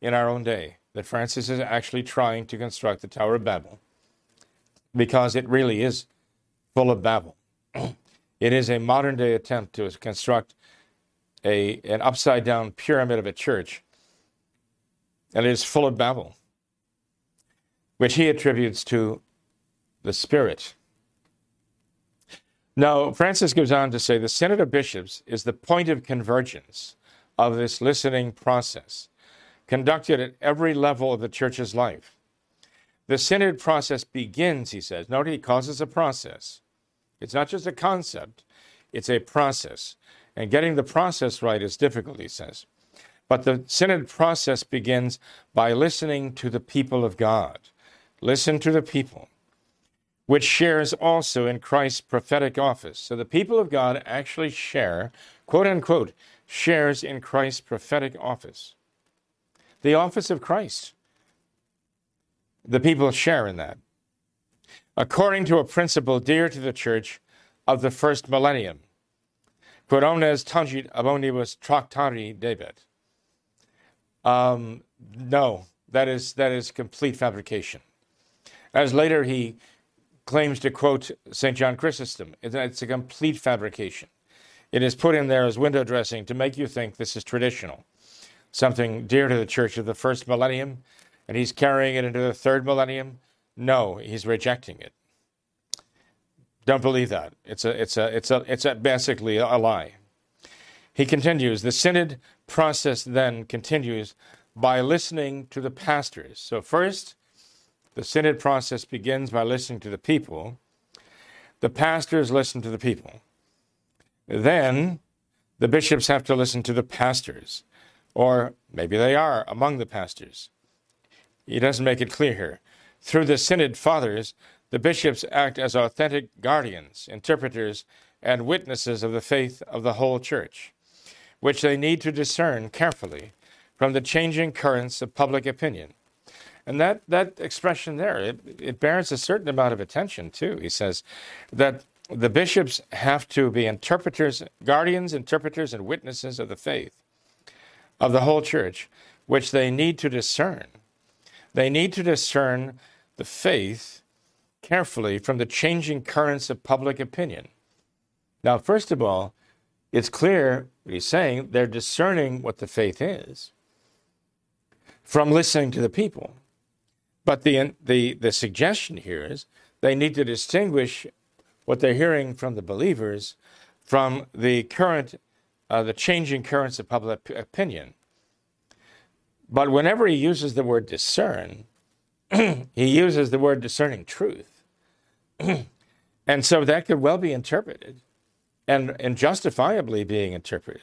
A: in our own day. That Francis is actually trying to construct the Tower of Babel, because it really is full of Babel. It is a modern day attempt to construct a, an upside down pyramid of a church, and it is full of Babel, which he attributes to the Spirit. Now, Francis goes on to say the Synod of Bishops is the point of convergence of this listening process, conducted at every level of the church's life. The Synod process begins, he says. Note he calls this a process it's not just a concept, it's a process. And getting the process right is difficult, he says. But the synod process begins by listening to the people of God. Listen to the people. Which shares also in Christ's prophetic office. So the people of God actually share, quote unquote, shares in Christ's prophetic office. The office of Christ. The people share in that. According to a principle dear to the church of the first millennium, quod omnes tangit ab omnibus tractari debet. Um, no, that is, that is complete fabrication. As later he claims to quote St. John Chrysostom, it's a complete fabrication. It is put in there as window dressing to make you think this is traditional, something dear to the church of the first millennium, and he's carrying it into the third millennium. No, he's rejecting it. Don't believe that. It's a, it's a, it's a, it's a basically a lie. He continues. The synod process then continues by listening to the pastors. So first, the synod process begins by listening to the people. The pastors listen to the people. Then the bishops have to listen to the pastors, or maybe they are among the pastors. He doesn't make it clear here. Through the synod fathers, the bishops act as authentic guardians, interpreters, and witnesses of the faith of the whole church, which they need to discern carefully from the changing currents of public opinion and that, that expression there, it, it bears a certain amount of attention too. He says that the bishops have to be interpreters, guardians, interpreters, and witnesses of the faith of the whole church, which they need to discern. They need to discern the faith carefully from the changing currents of public opinion. Now, first of all, it's clear what he's saying, they're discerning what the faith is from listening to the people. But the, the, the suggestion here is they need to distinguish what they're hearing from the believers from the current, uh, the changing currents of public opinion. But whenever he uses the word discern, he uses the word discerning truth. and so that could well be interpreted and, and justifiably being interpreted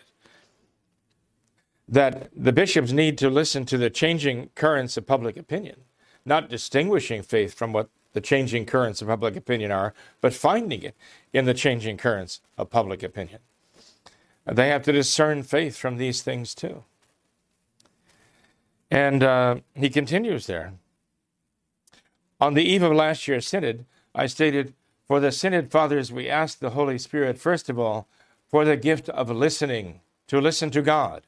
A: that the bishops need to listen to the changing currents of public opinion not distinguishing faith from what the changing currents of public opinion are, but finding it in the changing currents of public opinion. They have to discern faith from these things too. And uh, he continues there. On the eve of last year's synod, I stated, For the synod fathers, we ask the Holy Spirit, first of all, for the gift of listening, to listen to God.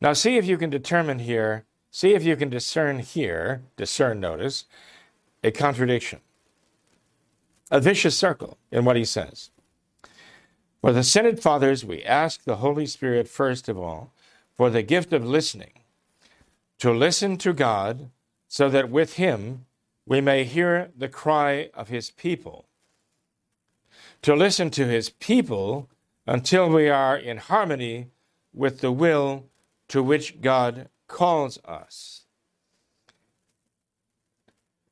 A: Now, see if you can determine here See if you can discern here, discern, notice, a contradiction, a vicious circle in what he says. For the Synod Fathers, we ask the Holy Spirit, first of all, for the gift of listening, to listen to God so that with Him we may hear the cry of His people. To listen to His people until we are in harmony with the will to which God calls us.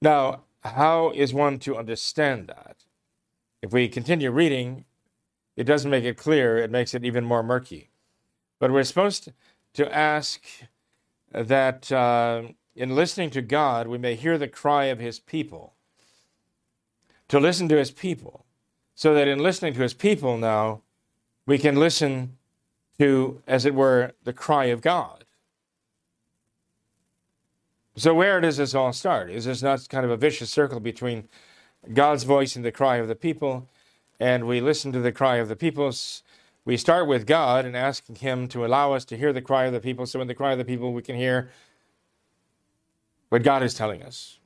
A: Now, how is one to understand that? If we continue reading, it doesn't make it clear, it makes it even more murky. But we're supposed to ask that uh, in listening to God, we may hear the cry of his people. To listen to his people. So that in listening to his people now, we can listen to, as it were, the cry of God. So, where does this all start? Is this not kind of a vicious circle between God's voice and the cry of the people? And we listen to the cry of the people. We start with God and asking Him to allow us to hear the cry of the people. So, in the cry of the people, we can hear what God is telling us.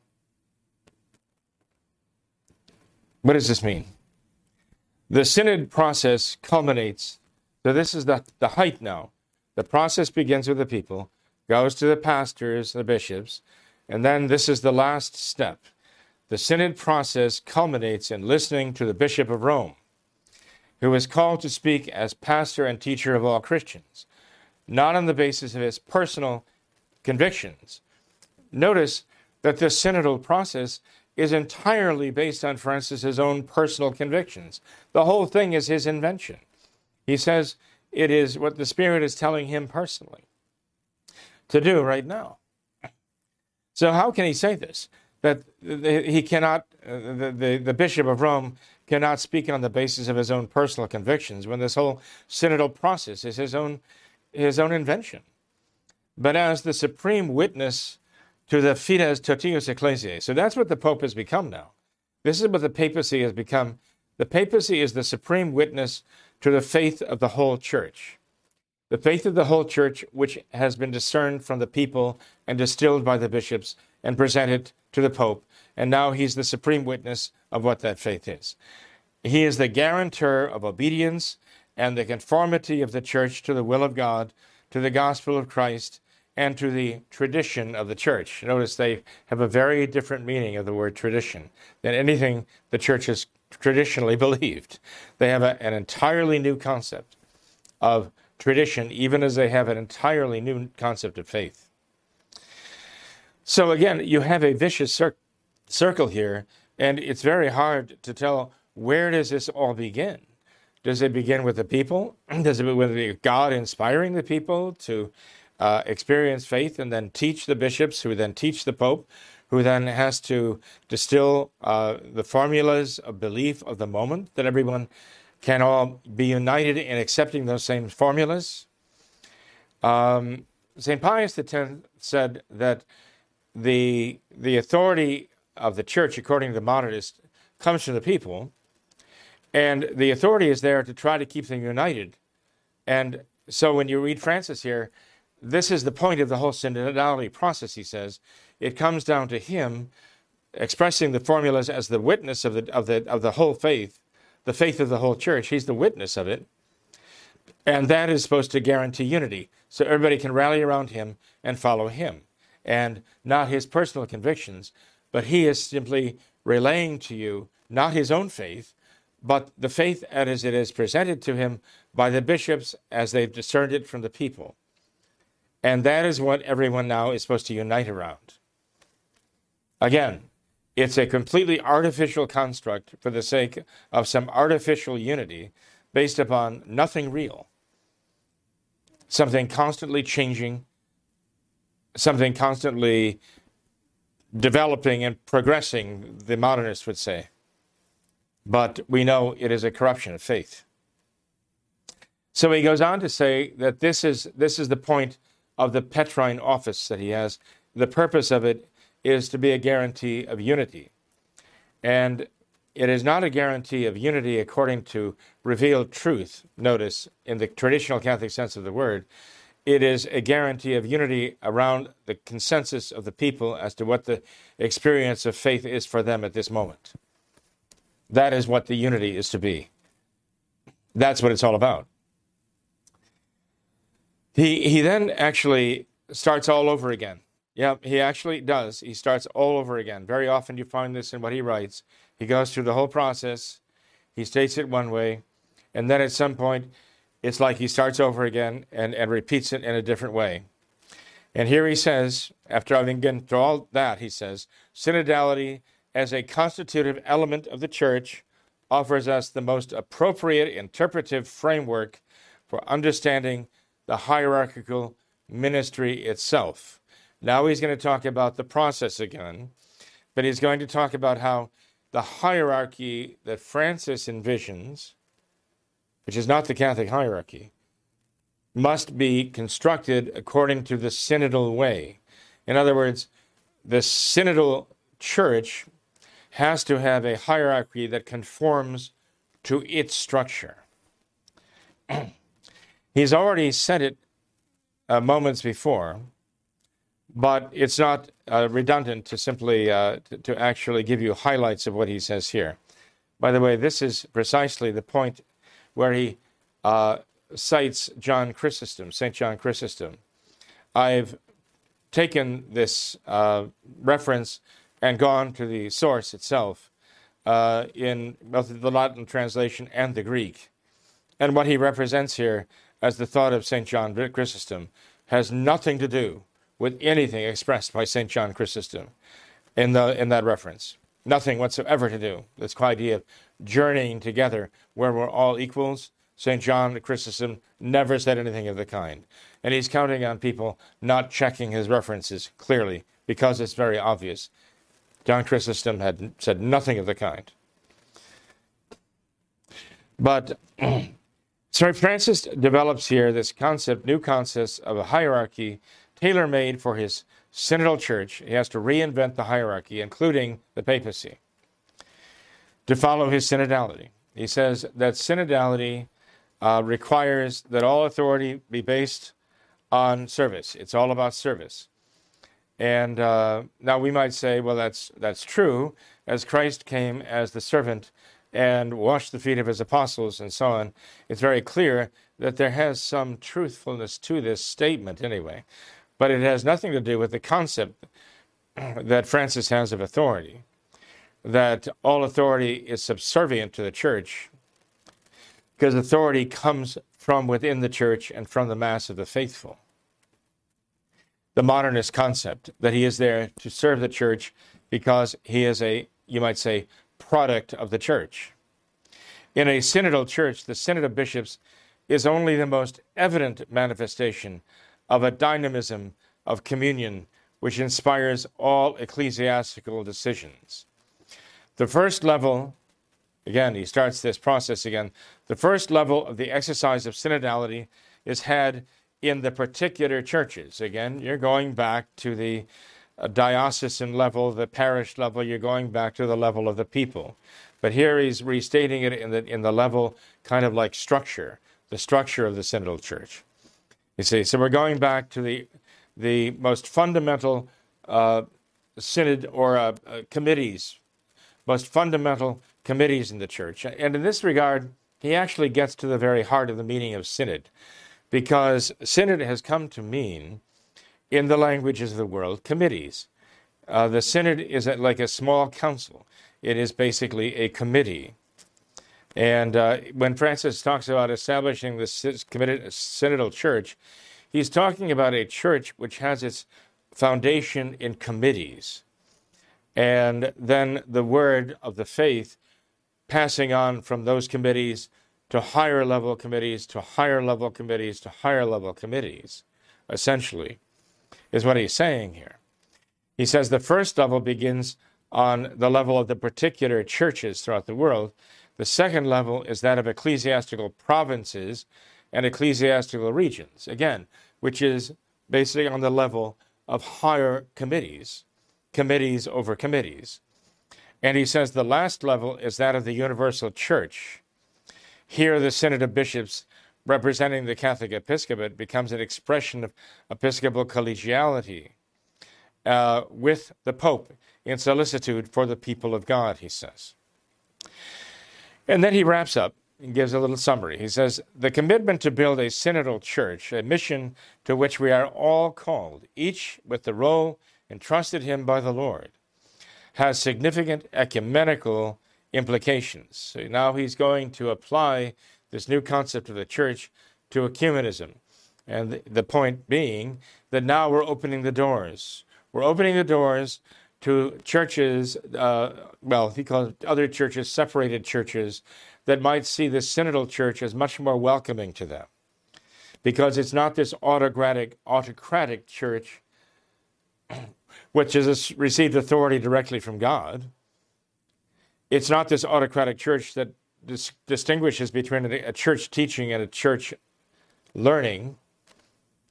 A: What does this mean? The synod process culminates. So, this is the, the height now. The process begins with the people goes to the pastors, the bishops, and then this is the last step. The synod process culminates in listening to the Bishop of Rome, who is called to speak as pastor and teacher of all Christians, not on the basis of his personal convictions. Notice that the synodal process is entirely based on Francis's own personal convictions. The whole thing is his invention. He says it is what the Spirit is telling him personally to do right now. So, how can he say this? that he cannot, uh, the, the, the Bishop of Rome cannot speak on the basis of his own personal convictions when this whole synodal process is his own, his own invention. But as the supreme witness to the fides totius ecclesiae. So that's what the Pope has become now. This is what the papacy has become. The papacy is the supreme witness to the faith of the whole church. The faith of the whole church, which has been discerned from the people and distilled by the bishops and presented to the Pope. And now he's the supreme witness of what that faith is. He is the guarantor of obedience and the conformity of the church to the will of God, to the gospel of Christ, and to the tradition of the church. Notice they have a very different meaning of the word tradition than anything the church has traditionally believed. They have a, an entirely new concept of tradition, even as they have an entirely new concept of faith. So again, you have a vicious cir- circle here, and it's very hard to tell where does this all begin. Does it begin with the people? Does it begin with God inspiring the people to uh, experience faith and then teach the bishops, who then teach the Pope, who then has to distill uh, the formulas of belief of the moment that everyone can all be united in accepting those same formulas. Um, St. Pius X said that the, the authority of the church, according to the modernists, comes from the people, and the authority is there to try to keep them united. And so when you read Francis here, this is the point of the whole synodality process, he says. It comes down to him expressing the formulas as the witness of the, of the, of the whole faith, the faith of the whole church. He's the witness of it. And that is supposed to guarantee unity. So everybody can rally around him and follow him. And not his personal convictions, but he is simply relaying to you not his own faith, but the faith as it is presented to him by the bishops as they've discerned it from the people. And that is what everyone now is supposed to unite around. Again, it's a completely artificial construct for the sake of some artificial unity based upon nothing real, something constantly changing, something constantly developing and progressing, the modernists would say. But we know it is a corruption of faith. So he goes on to say that this is, this is the point of the Petrine office that he has. The purpose of it is to be a guarantee of unity. And it is not a guarantee of unity according to revealed truth, notice, in the traditional Catholic sense of the word. It is a guarantee of unity around the consensus of the people as to what the experience of faith is for them at this moment. That is what the unity is to be. That's what it's all about. He he then actually starts all over again. Yeah, he actually does. He starts all over again. Very often you find this in what he writes. He goes through the whole process. He states it one way, and then at some point, it's like he starts over again and, and repeats it in a different way. And here he says, after having gone through all that, he says, synodality as a constitutive element of the church offers us the most appropriate interpretive framework for understanding the hierarchical ministry itself. Now he's going to talk about the process again, but he's going to talk about how the hierarchy that Francis envisions, which is not the Catholic hierarchy, must be constructed according to the synodal way. In other words, the synodal church has to have a hierarchy that conforms to its structure. He's already said it uh, moments before, but it's not uh, redundant to simply uh, to, to, actually give you highlights of what he says here. By the way, this is precisely the point where he uh, cites John Chrysostom, St. John Chrysostom. I've taken this uh, reference and gone to the source itself uh, in both the Latin translation and the Greek. And what he represents here as the thought of St. John Chrysostom has nothing to do with anything expressed by St. John Chrysostom in, the, in that reference. Nothing whatsoever to do. This idea of journeying together where we're all equals. St. John Chrysostom never said anything of the kind. And he's counting on people not checking his references clearly because it's very obvious. John Chrysostom had said nothing of the kind. But so Francis develops here this concept, new concept of a hierarchy tailor made for his synodal church. He has to reinvent the hierarchy, including the papacy, to follow his synodality. He says that synodality uh, requires that all authority be based on service. It's all about service. And uh, now we might say, well, that's that's true, as Christ came as the servant and washed the feet of his apostles and so on. It's very clear that there has some truthfulness to this statement, anyway. But it has nothing to do with the concept that Francis has of authority, that all authority is subservient to the church, because authority comes from within the church and from the mass of the faithful the modernist concept that he is there to serve the church because he is a, you might say, product of the church. In a synodal church, the synod of bishops is only the most evident manifestation of a dynamism of communion which inspires all ecclesiastical decisions. The first level, again, he starts this process again. The first level of the exercise of synodality is had in the particular churches. Again, you're going back to the uh, diocesan level, the parish level, you're going back to the level of the people. But here he's restating it in the, in the level kind of like structure, the structure of the synodal church. You see, so we're going back to the, the most fundamental uh, synod or uh, uh, committees, most fundamental committees in the church. And in this regard, he actually gets to the very heart of the meaning of synod because synod has come to mean, in the languages of the world, committees. Uh, the synod is like a small council, it is basically a committee. And uh, when Francis talks about establishing the committed synodal church, he's talking about a church which has its foundation in committees. And then the word of the faith passing on from those committees to higher level committees, to higher level committees, to higher level committees, essentially, is what he's saying here. He says the first level begins on the level of the particular churches throughout the world. The second level is that of ecclesiastical provinces and ecclesiastical regions, again, which is basically on the level of higher committees, committees over committees. And he says the last level is that of the universal church, here, the Synod of Bishops, representing the Catholic episcopate, becomes an expression of episcopal collegiality uh, with the Pope in solicitude for the people of God, he says. And then he wraps up and gives a little summary. He says, The commitment to build a synodal church, a mission to which we are all called, each with the role entrusted him by the Lord, has significant ecumenical implications. So now he's going to apply this new concept of the church to ecumenism. And the point being that now we're opening the doors. We're opening the doors to churches, uh, well, he calls other churches, separated churches, that might see the synodal church as much more welcoming to them. Because it's not this autocratic, autocratic church which has received authority directly from God it's not this autocratic church that dis- distinguishes between a, a church teaching and a church learning.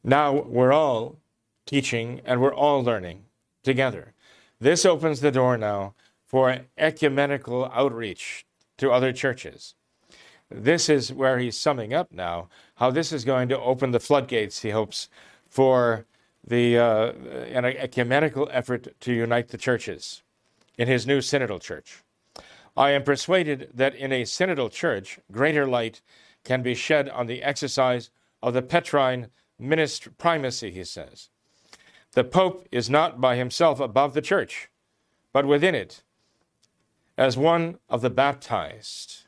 A: Now we're all teaching and we're all learning together. This opens the door now for ecumenical outreach to other churches. This is where he's summing up now how this is going to open the floodgates, he hopes, for the uh, an ecumenical effort to unite the churches in his new synodal church. I am persuaded that in a synodal church, greater light can be shed on the exercise of the Petrine ministry primacy, he says. The Pope is not by himself above the church, but within it, as one of the baptized,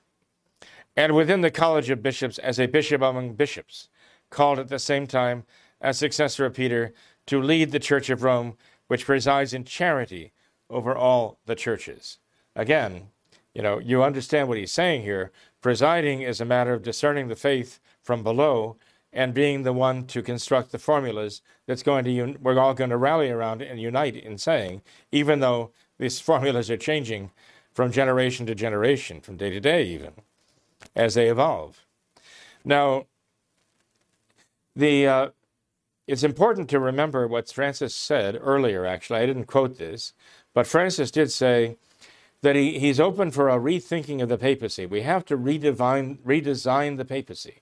A: and within the College of Bishops as a bishop among bishops, called at the same time as successor of Peter to lead the Church of Rome, which presides in charity over all the churches. Again, you know, you understand what he's saying here. Presiding is a matter of discerning the faith from below and being the one to construct the formulas that's going to, un- we're all going to rally around and unite in saying, even though these formulas are changing from generation to generation, from day to day, even as they evolve. Now, the uh, it's important to remember what Francis said earlier. Actually, I didn't quote this, but Francis did say that he, he's open for a rethinking of the papacy. We have to redefine, redesign the papacy.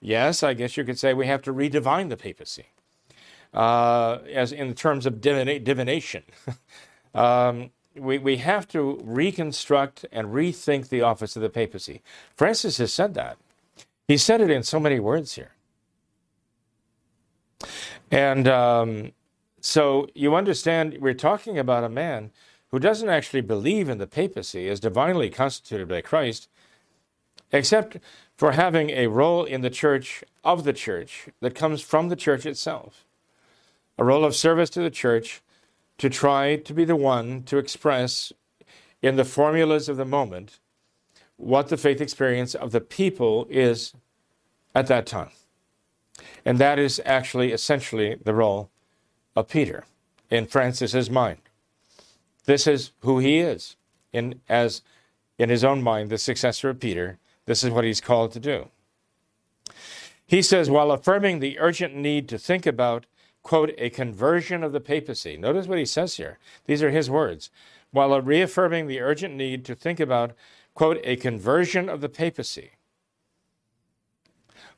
A: Yes, I guess you could say we have to redefine the papacy, uh, as in terms of divina- divination. um, we, we have to reconstruct and rethink the office of the papacy. Francis has said that. He said it in so many words here. And um, so you understand, we're talking about a man who doesn't actually believe in the papacy as divinely constituted by Christ, except for having a role in the church of the church that comes from the church itself, a role of service to the church to try to be the one to express in the formulas of the moment what the faith experience of the people is at that time. And that is actually essentially the role of Peter in Francis's mind. This is who he is in as in his own mind the successor of Peter. This is what he's called to do. He says while affirming the urgent need to think about quote, a conversion of the papacy. Notice what he says here. These are his words. While reaffirming the urgent need to think about, quote, a conversion of the papacy.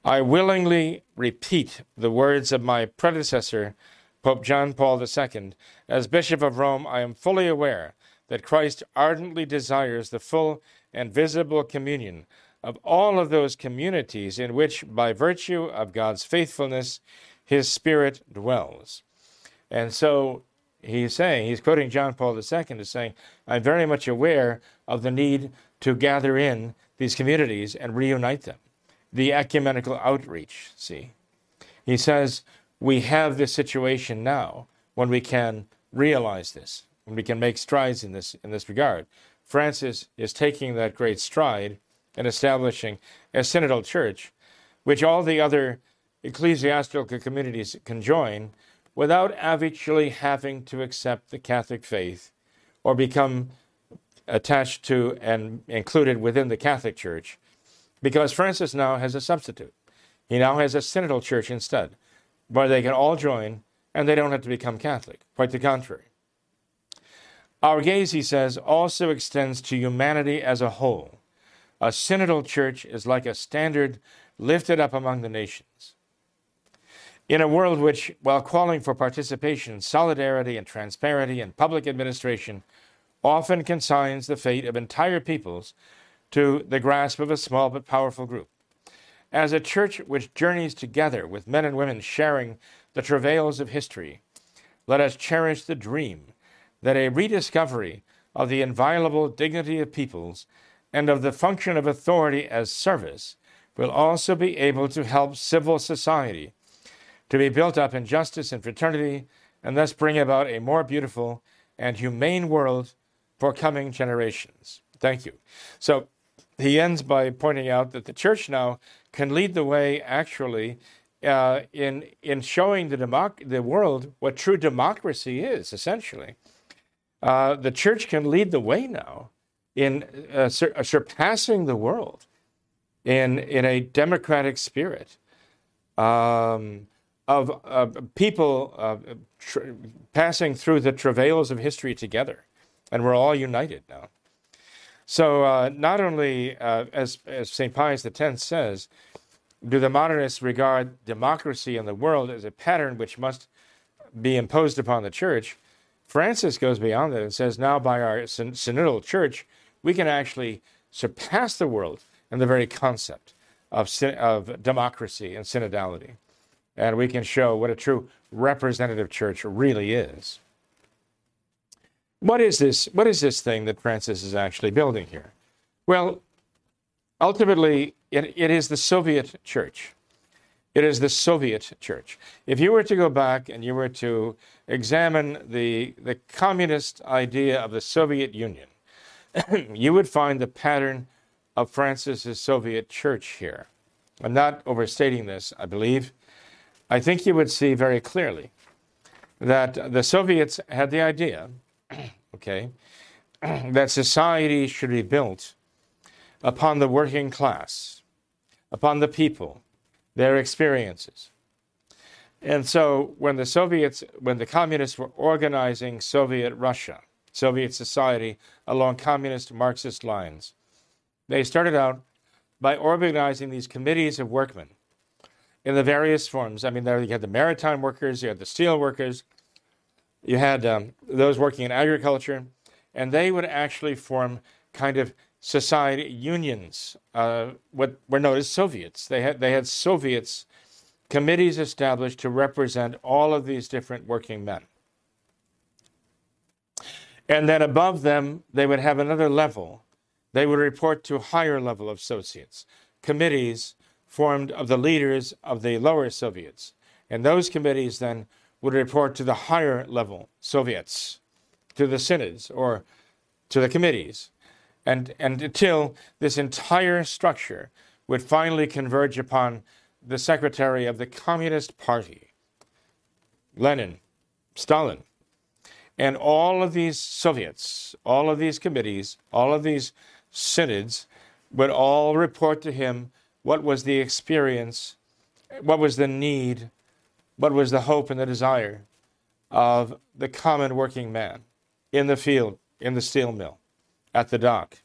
A: I willingly repeat the words of my predecessor, Pope John Paul II. As Bishop of Rome, I am fully aware that Christ ardently desires the full and visible communion of all of those communities in which, by virtue of God's faithfulness, his spirit dwells. And so he's saying, he's quoting John Paul II as saying, I'm very much aware of the need to gather in these communities and reunite them. The ecumenical outreach, see. He says, we have this situation now when we can realize this, when we can make strides in this, in this regard. Francis is taking that great stride and establishing a synodal church, which all the other ecclesiastical communities can join without actually having to accept the Catholic faith or become attached to and included within the Catholic Church, because Francis now has a substitute. He now has a synodal church instead, where they can all join and they don't have to become Catholic. Quite the contrary. Our gaze, he says, also extends to humanity as a whole. A synodal church is like a standard lifted up among the nations. In a world which, while calling for participation, solidarity, and transparency in public administration, often consigns the fate of entire peoples to the grasp of a small but powerful group. As a church which journeys together with men and women sharing the travails of history, let us cherish the dream that a rediscovery of the inviolable dignity of peoples and of the function of authority as service will also be able to help civil society to be built up in justice and fraternity, and thus bring about a more beautiful and humane world for coming generations. Thank you. So he ends by pointing out that the church now can lead the way actually uh, in, in showing the, democ- the world what true democracy is, essentially. Uh, the church can lead the way now in uh, sur- surpassing the world in, in a democratic spirit. Um, of uh, people uh, tr- passing through the travails of history together, and we're all united now. So, uh, not only, uh, as, as St. Pius X says, do the modernists regard democracy in the world as a pattern which must be imposed upon the church, Francis goes beyond that and says, now by our syn- synodal church, we can actually surpass the world in the very concept of, of democracy and synodality and we can show what a true representative church really is. What is this? What is this thing that Francis is actually building here? Well, ultimately, it, it is the Soviet church. It is the Soviet church. If you were to go back and you were to examine the, the communist idea of the Soviet Union, you would find the pattern of Francis's Soviet church here. I'm not overstating this, I believe. I think you would see very clearly that the Soviets had the idea okay, that society should be built upon the working class, upon the people, their experiences. And so when the Soviets, when the communists were organizing Soviet Russia, Soviet society along communist Marxist lines, they started out by organizing these committees of workmen in the various forms. I mean, there you had the maritime workers, you had the steel workers, you had um, those working in agriculture, and they would actually form kind of society unions, uh, what were known as Soviets. They had they had Soviets committees established to represent all of these different working men. And then above them, they would have another level. They would report to higher level of Soviets, committees formed of the leaders of the lower Soviets. And those committees then would report to the higher level Soviets, to the synods or to the committees. And, and until this entire structure would finally converge upon the secretary of the Communist Party, Lenin, Stalin. And all of these Soviets, all of these committees, all of these synods would all report to him what was the experience, what was the need, what was the hope and the desire of the common working man in the field, in the steel mill, at the dock.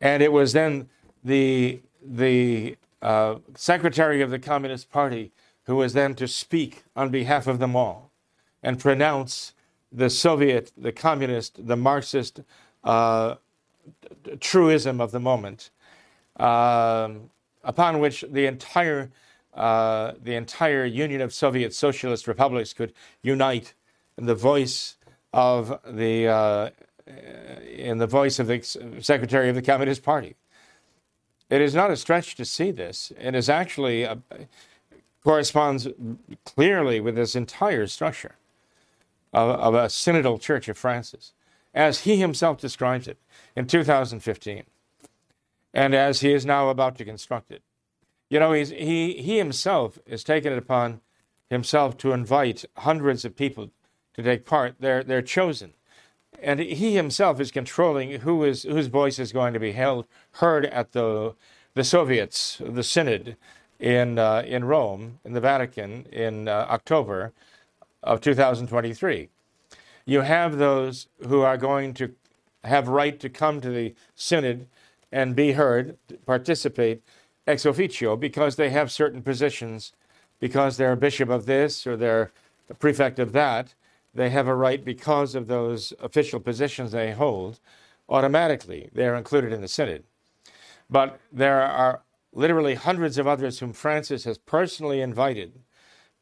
A: And it was then the, the uh, secretary of the Communist Party who was then to speak on behalf of them all and pronounce the Soviet, the communist, the Marxist uh, truism of the moment um, upon which the entire uh, the entire Union of Soviet Socialist Republics could unite in the voice of the uh, in the voice of the Secretary of the Communist Party. It is not a stretch to see this. It is actually a, corresponds clearly with this entire structure of, of a synodal Church of Francis, as he himself describes it in 2015 and as he is now about to construct it. You know, he's, he, he himself has taken it upon himself to invite hundreds of people to take part. They're, they're chosen. And he himself is controlling who is, whose voice is going to be held, heard at the, the Soviets, the Synod in, uh, in Rome, in the Vatican, in uh, October of 2023. You have those who are going to have right to come to the Synod and be heard, participate ex officio because they have certain positions, because they're a bishop of this or they're a prefect of that. They have a right because of those official positions they hold. Automatically, they're included in the synod. But there are literally hundreds of others whom Francis has personally invited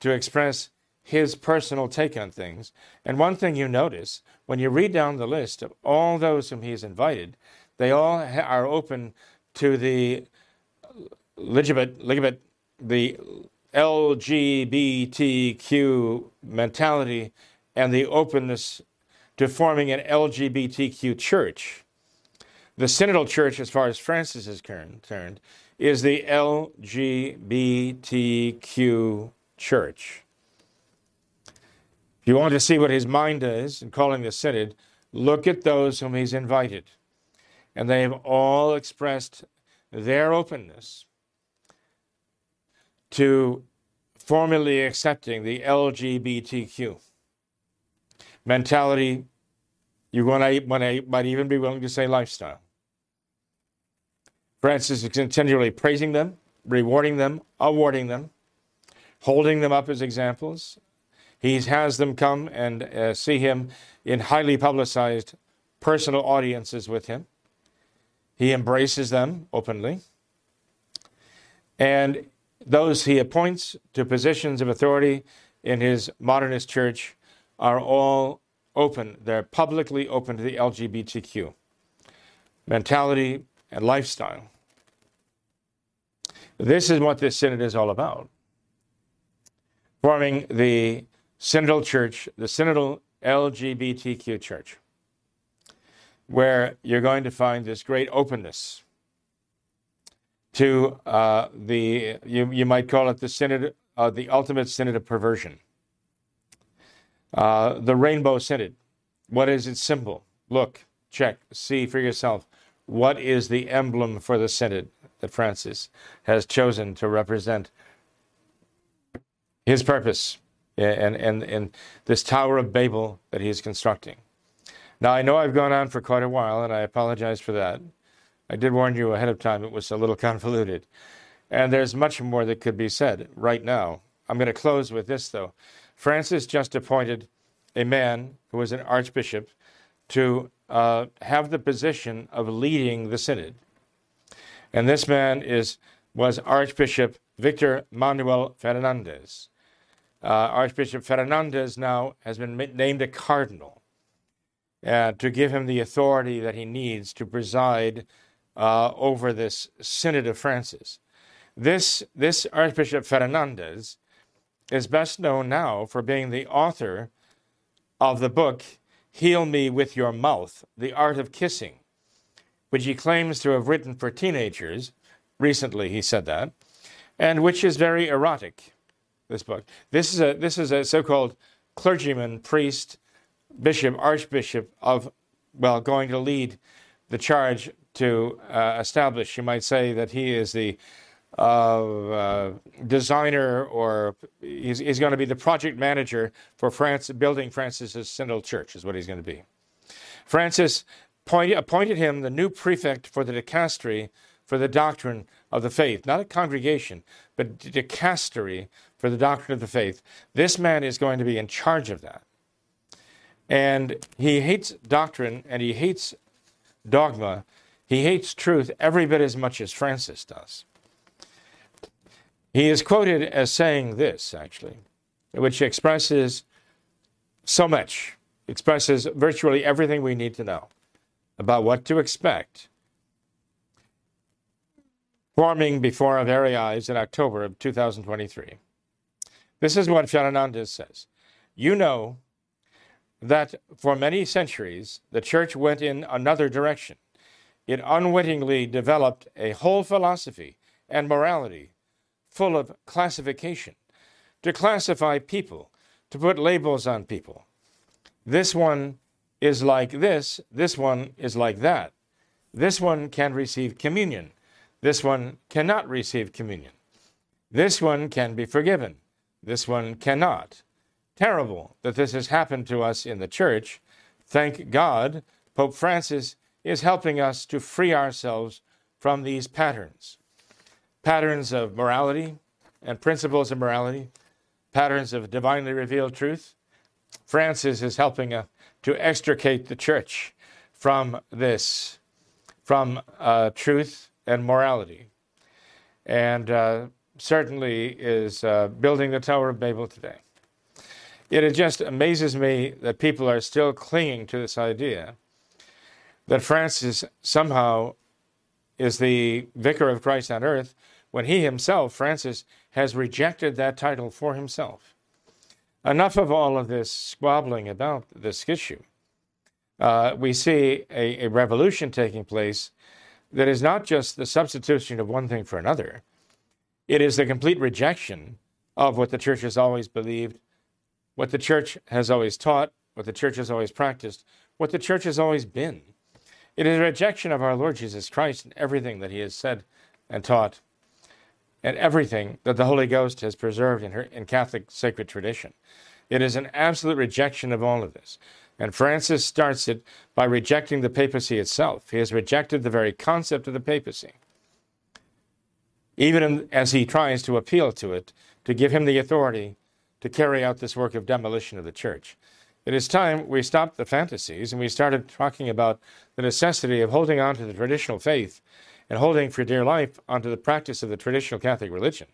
A: to express his personal take on things. And one thing you notice when you read down the list of all those whom he's invited, they all are open to the ligament, the LGBTQ mentality and the openness to forming an LGBTQ church. The Synodal Church, as far as Francis is concerned, is the LGBTQ church. If you want to see what his mind is in calling the Synod, look at those whom he's invited and they have all expressed their openness to formally accepting the LGBTQ mentality. You might even be willing to say lifestyle. Francis is continually praising them, rewarding them, awarding them, holding them up as examples. He has them come and uh, see him in highly publicized personal audiences with him. He embraces them openly. And those he appoints to positions of authority in his modernist church are all open. They're publicly open to the LGBTQ mentality and lifestyle. This is what this synod is all about. Forming the synodal church, the synodal LGBTQ church where you're going to find this great openness to uh, the, you, you might call it the synod, uh, the ultimate synod of perversion. Uh, the rainbow synod, What is its symbol? Look, check, see for yourself. What is the emblem for the synod that Francis has chosen to represent his purpose and, and, and this Tower of Babel that he is constructing? Now, I know I've gone on for quite a while, and I apologize for that. I did warn you ahead of time it was a little convoluted. And there's much more that could be said right now. I'm going to close with this, though. Francis just appointed a man who was an archbishop to uh, have the position of leading the synod. And this man is was Archbishop Victor Manuel Fernandez. Uh, Archbishop Fernandez now has been named a cardinal uh, to give him the authority that he needs to preside uh, over this Synod of Francis. This, this Archbishop Fernandez is best known now for being the author of the book Heal Me with Your Mouth The Art of Kissing, which he claims to have written for teenagers. Recently, he said that, and which is very erotic. This book. This is a this is a so-called clergyman, priest, bishop, archbishop of well, going to lead the charge to uh, establish. You might say that he is the uh, designer, or he's, he's, going to be the project manager for France, building Francis's Synodal Church, is what he's going to be. Francis point, appointed him the new prefect for the dicastery for the doctrine of the faith, not a congregation, but dicastery for the doctrine of the faith. This man is going to be in charge of that. And he hates doctrine and he hates dogma. He hates truth every bit as much as Francis does. He is quoted as saying this, actually, which expresses so much, expresses virtually everything we need to know about what to expect forming before our very eyes in October of 2023. This is what Fernandez says. You know that for many centuries the church went in another direction. It unwittingly developed a whole philosophy and morality full of classification, to classify people, to put labels on people. This one is like this, this one is like that. This one can receive communion, this one cannot receive communion. This one can be forgiven, this one cannot. Terrible that this has happened to us in the church. Thank God, Pope Francis is helping us to free ourselves from these patterns patterns of morality and principles of morality, patterns of divinely revealed truth. Francis is helping us to extricate the church from this, from uh, truth and morality, and uh, certainly is uh, building the Tower of Babel today. Yet It just amazes me that people are still clinging to this idea that Francis somehow is the vicar of Christ on earth when he himself, Francis, has rejected that title for himself. Enough of all of this squabbling about this issue. Uh, we see a, a revolution taking place that is not just the substitution of one thing for another, it is the complete rejection of what the church has always believed, what the church has always taught, what the church has always practiced, what the church has always been. It is a rejection of our Lord Jesus Christ and everything that he has said and taught and everything that the Holy Ghost has preserved in, her, in Catholic sacred tradition. It is an absolute rejection of all of this. And Francis starts it by rejecting the papacy itself. He has rejected the very concept of the papacy, even as he tries to appeal to it to give him the authority to carry out this work of demolition of the church. It is time we stopped the fantasies and we started talking about the necessity of holding on to the traditional faith and holding for dear life onto the practice of the traditional Catholic religion.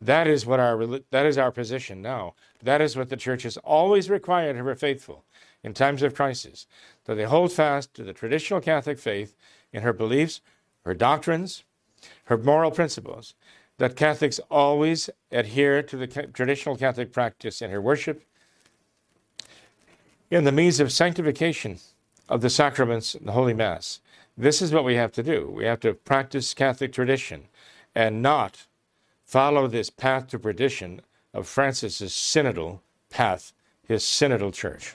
A: That is what our that is our position now. That is what the church has always required of her faithful in times of crisis, that they hold fast to the traditional Catholic faith in her beliefs, her doctrines, her moral principles. That Catholics always adhere to the traditional Catholic practice in her worship, in the means of sanctification of the sacraments and the Holy Mass. This is what we have to do. We have to practice Catholic tradition and not follow this path to perdition of Francis's synodal path, his synodal church.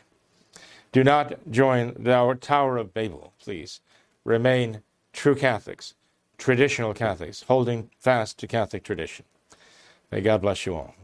A: Do not join the Tower of Babel, please. Remain true Catholics, traditional Catholics, holding fast to Catholic tradition. May God bless you all.